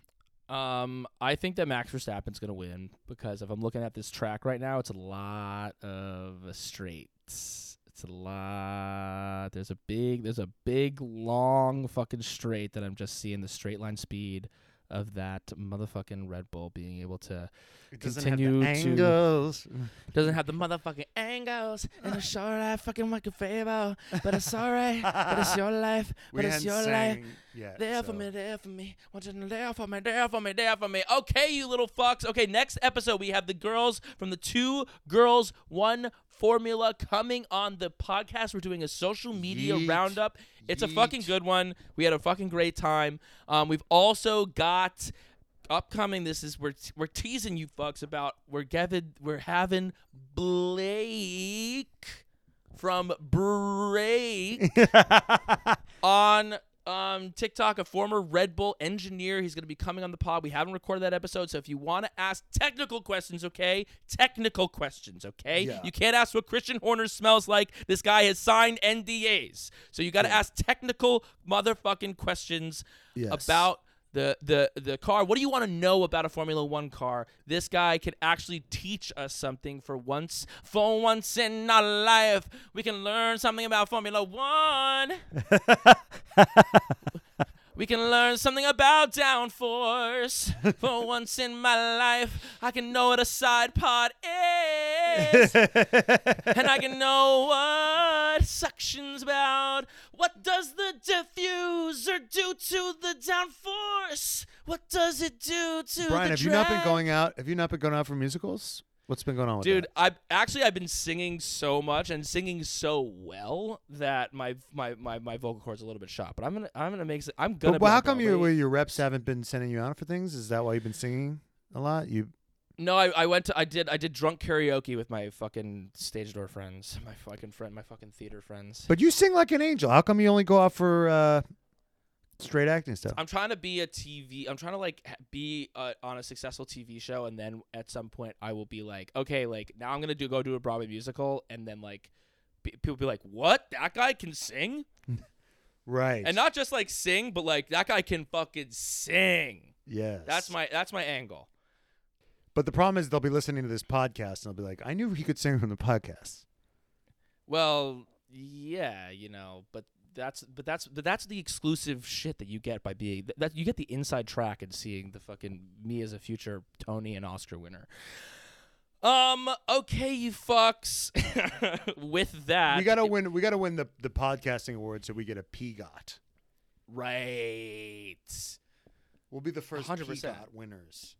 Um, I think that Max Verstappen's gonna win because if I'm looking at this track right now, it's a lot of straights. It's a lot. There's a big. There's a big long fucking straight that I'm just seeing the straight line speed of that motherfucking Red Bull being able to it doesn't Continue have to- angles. doesn't have the motherfucking angles and the short life fucking like a favor, but it's alright. but it's your life. We But it's your life. yet, There for me, there for me. Want you to there for me, there for me, there for me. Okay, you little fucks. Okay, next episode we have the girls from the two girls one formula coming on the podcast. We're doing a social media Yeet. roundup. It's a fucking good one. We had a fucking great time. Um, we've also got upcoming. This is we're we're teasing you fucks about. We're Gavin. We're having Blake from Break on um, TikTok, a former Red Bull engineer. He's going to be coming on the pod. We haven't recorded that episode, so if you want to ask technical questions, okay? Technical questions, okay? Yeah. You can't ask what Christian Horner smells like. This guy has signed NDAs. So you got to ask technical motherfucking questions Yes. about the the the car. What do you want to know about a Formula One car? This guy could actually teach us something for once. For once in our life, we can learn something about Formula One. we can learn something about downforce. For once in my life, I can know what a side pod is. and I can know what suction's about. What does the diffuser do to the downforce? What does it do to Brian, the have you not been drag? going out? Have you not been going out for musicals? What's been going on with Dude, that? I actually I've been singing so much and singing so well that my my, my, my vocal cords are a little bit shot. But I'm gonna I'm gonna make s- I'm gonna. But be well, on how come you, Broadway. your reps haven't been sending you out for things? Is that why you've been singing a lot? You No, I, I went to I did I did drunk karaoke with my fucking stage door friends, my fucking friend, my fucking theater friends. But you sing like an angel. How come you only go out for uh, straight acting stuff? I'm trying to be a TV. I'm trying to like be uh, on a successful TV show, and then at some point I will be like, okay, like now I'm gonna do go do a Broadway musical, and then like pe- people be like, what? That guy can sing, right. and not just like sing, but like that guy can fucking sing. yes. That's my that's my angle. But the problem is they'll be listening to this podcast and they'll be like, I knew he could sing from the podcast. Well, yeah, you know, but that's but that's but that's the exclusive shit that you get by being that, you get the inside track and seeing the fucking me as a future Tony and Oscar winner. Um. Okay, you fucks. With that, we gotta win. We gotta win the the podcasting award so we get a PGOT. Right. We'll be the first 100%. PGOT winners.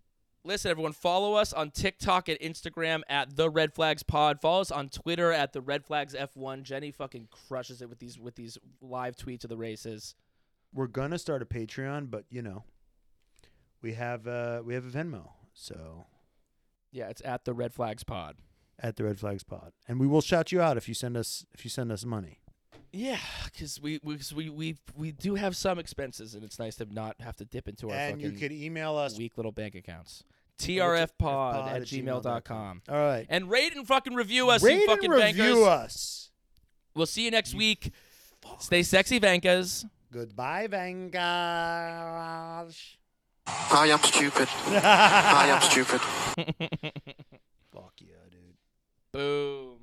Listen, everyone, follow us on TikTok and Instagram at the Red Flags Pod. Follow us on Twitter at the Red Flags F1. Jenny fucking crushes it with these with these live tweets of the races. We're gonna start a Patreon, but you know, we have uh we have a Venmo, so Yeah, it's at the Red Flags Pod. at the Red Flags Pod, and we will shout you out if you send us if you send us money. Yeah, because we, we, we we we do have some expenses, and it's nice to not have to dip into our and you could email us weak little bank accounts. Trfpod TRFpod at gmail.com. All right, And rate and fucking review us, rate you fucking and review bankers. us. We'll see you next week. Stay sexy, Vankas. Goodbye, Vangash. I am stupid. I am stupid. Fuck yeah, dude. Boo.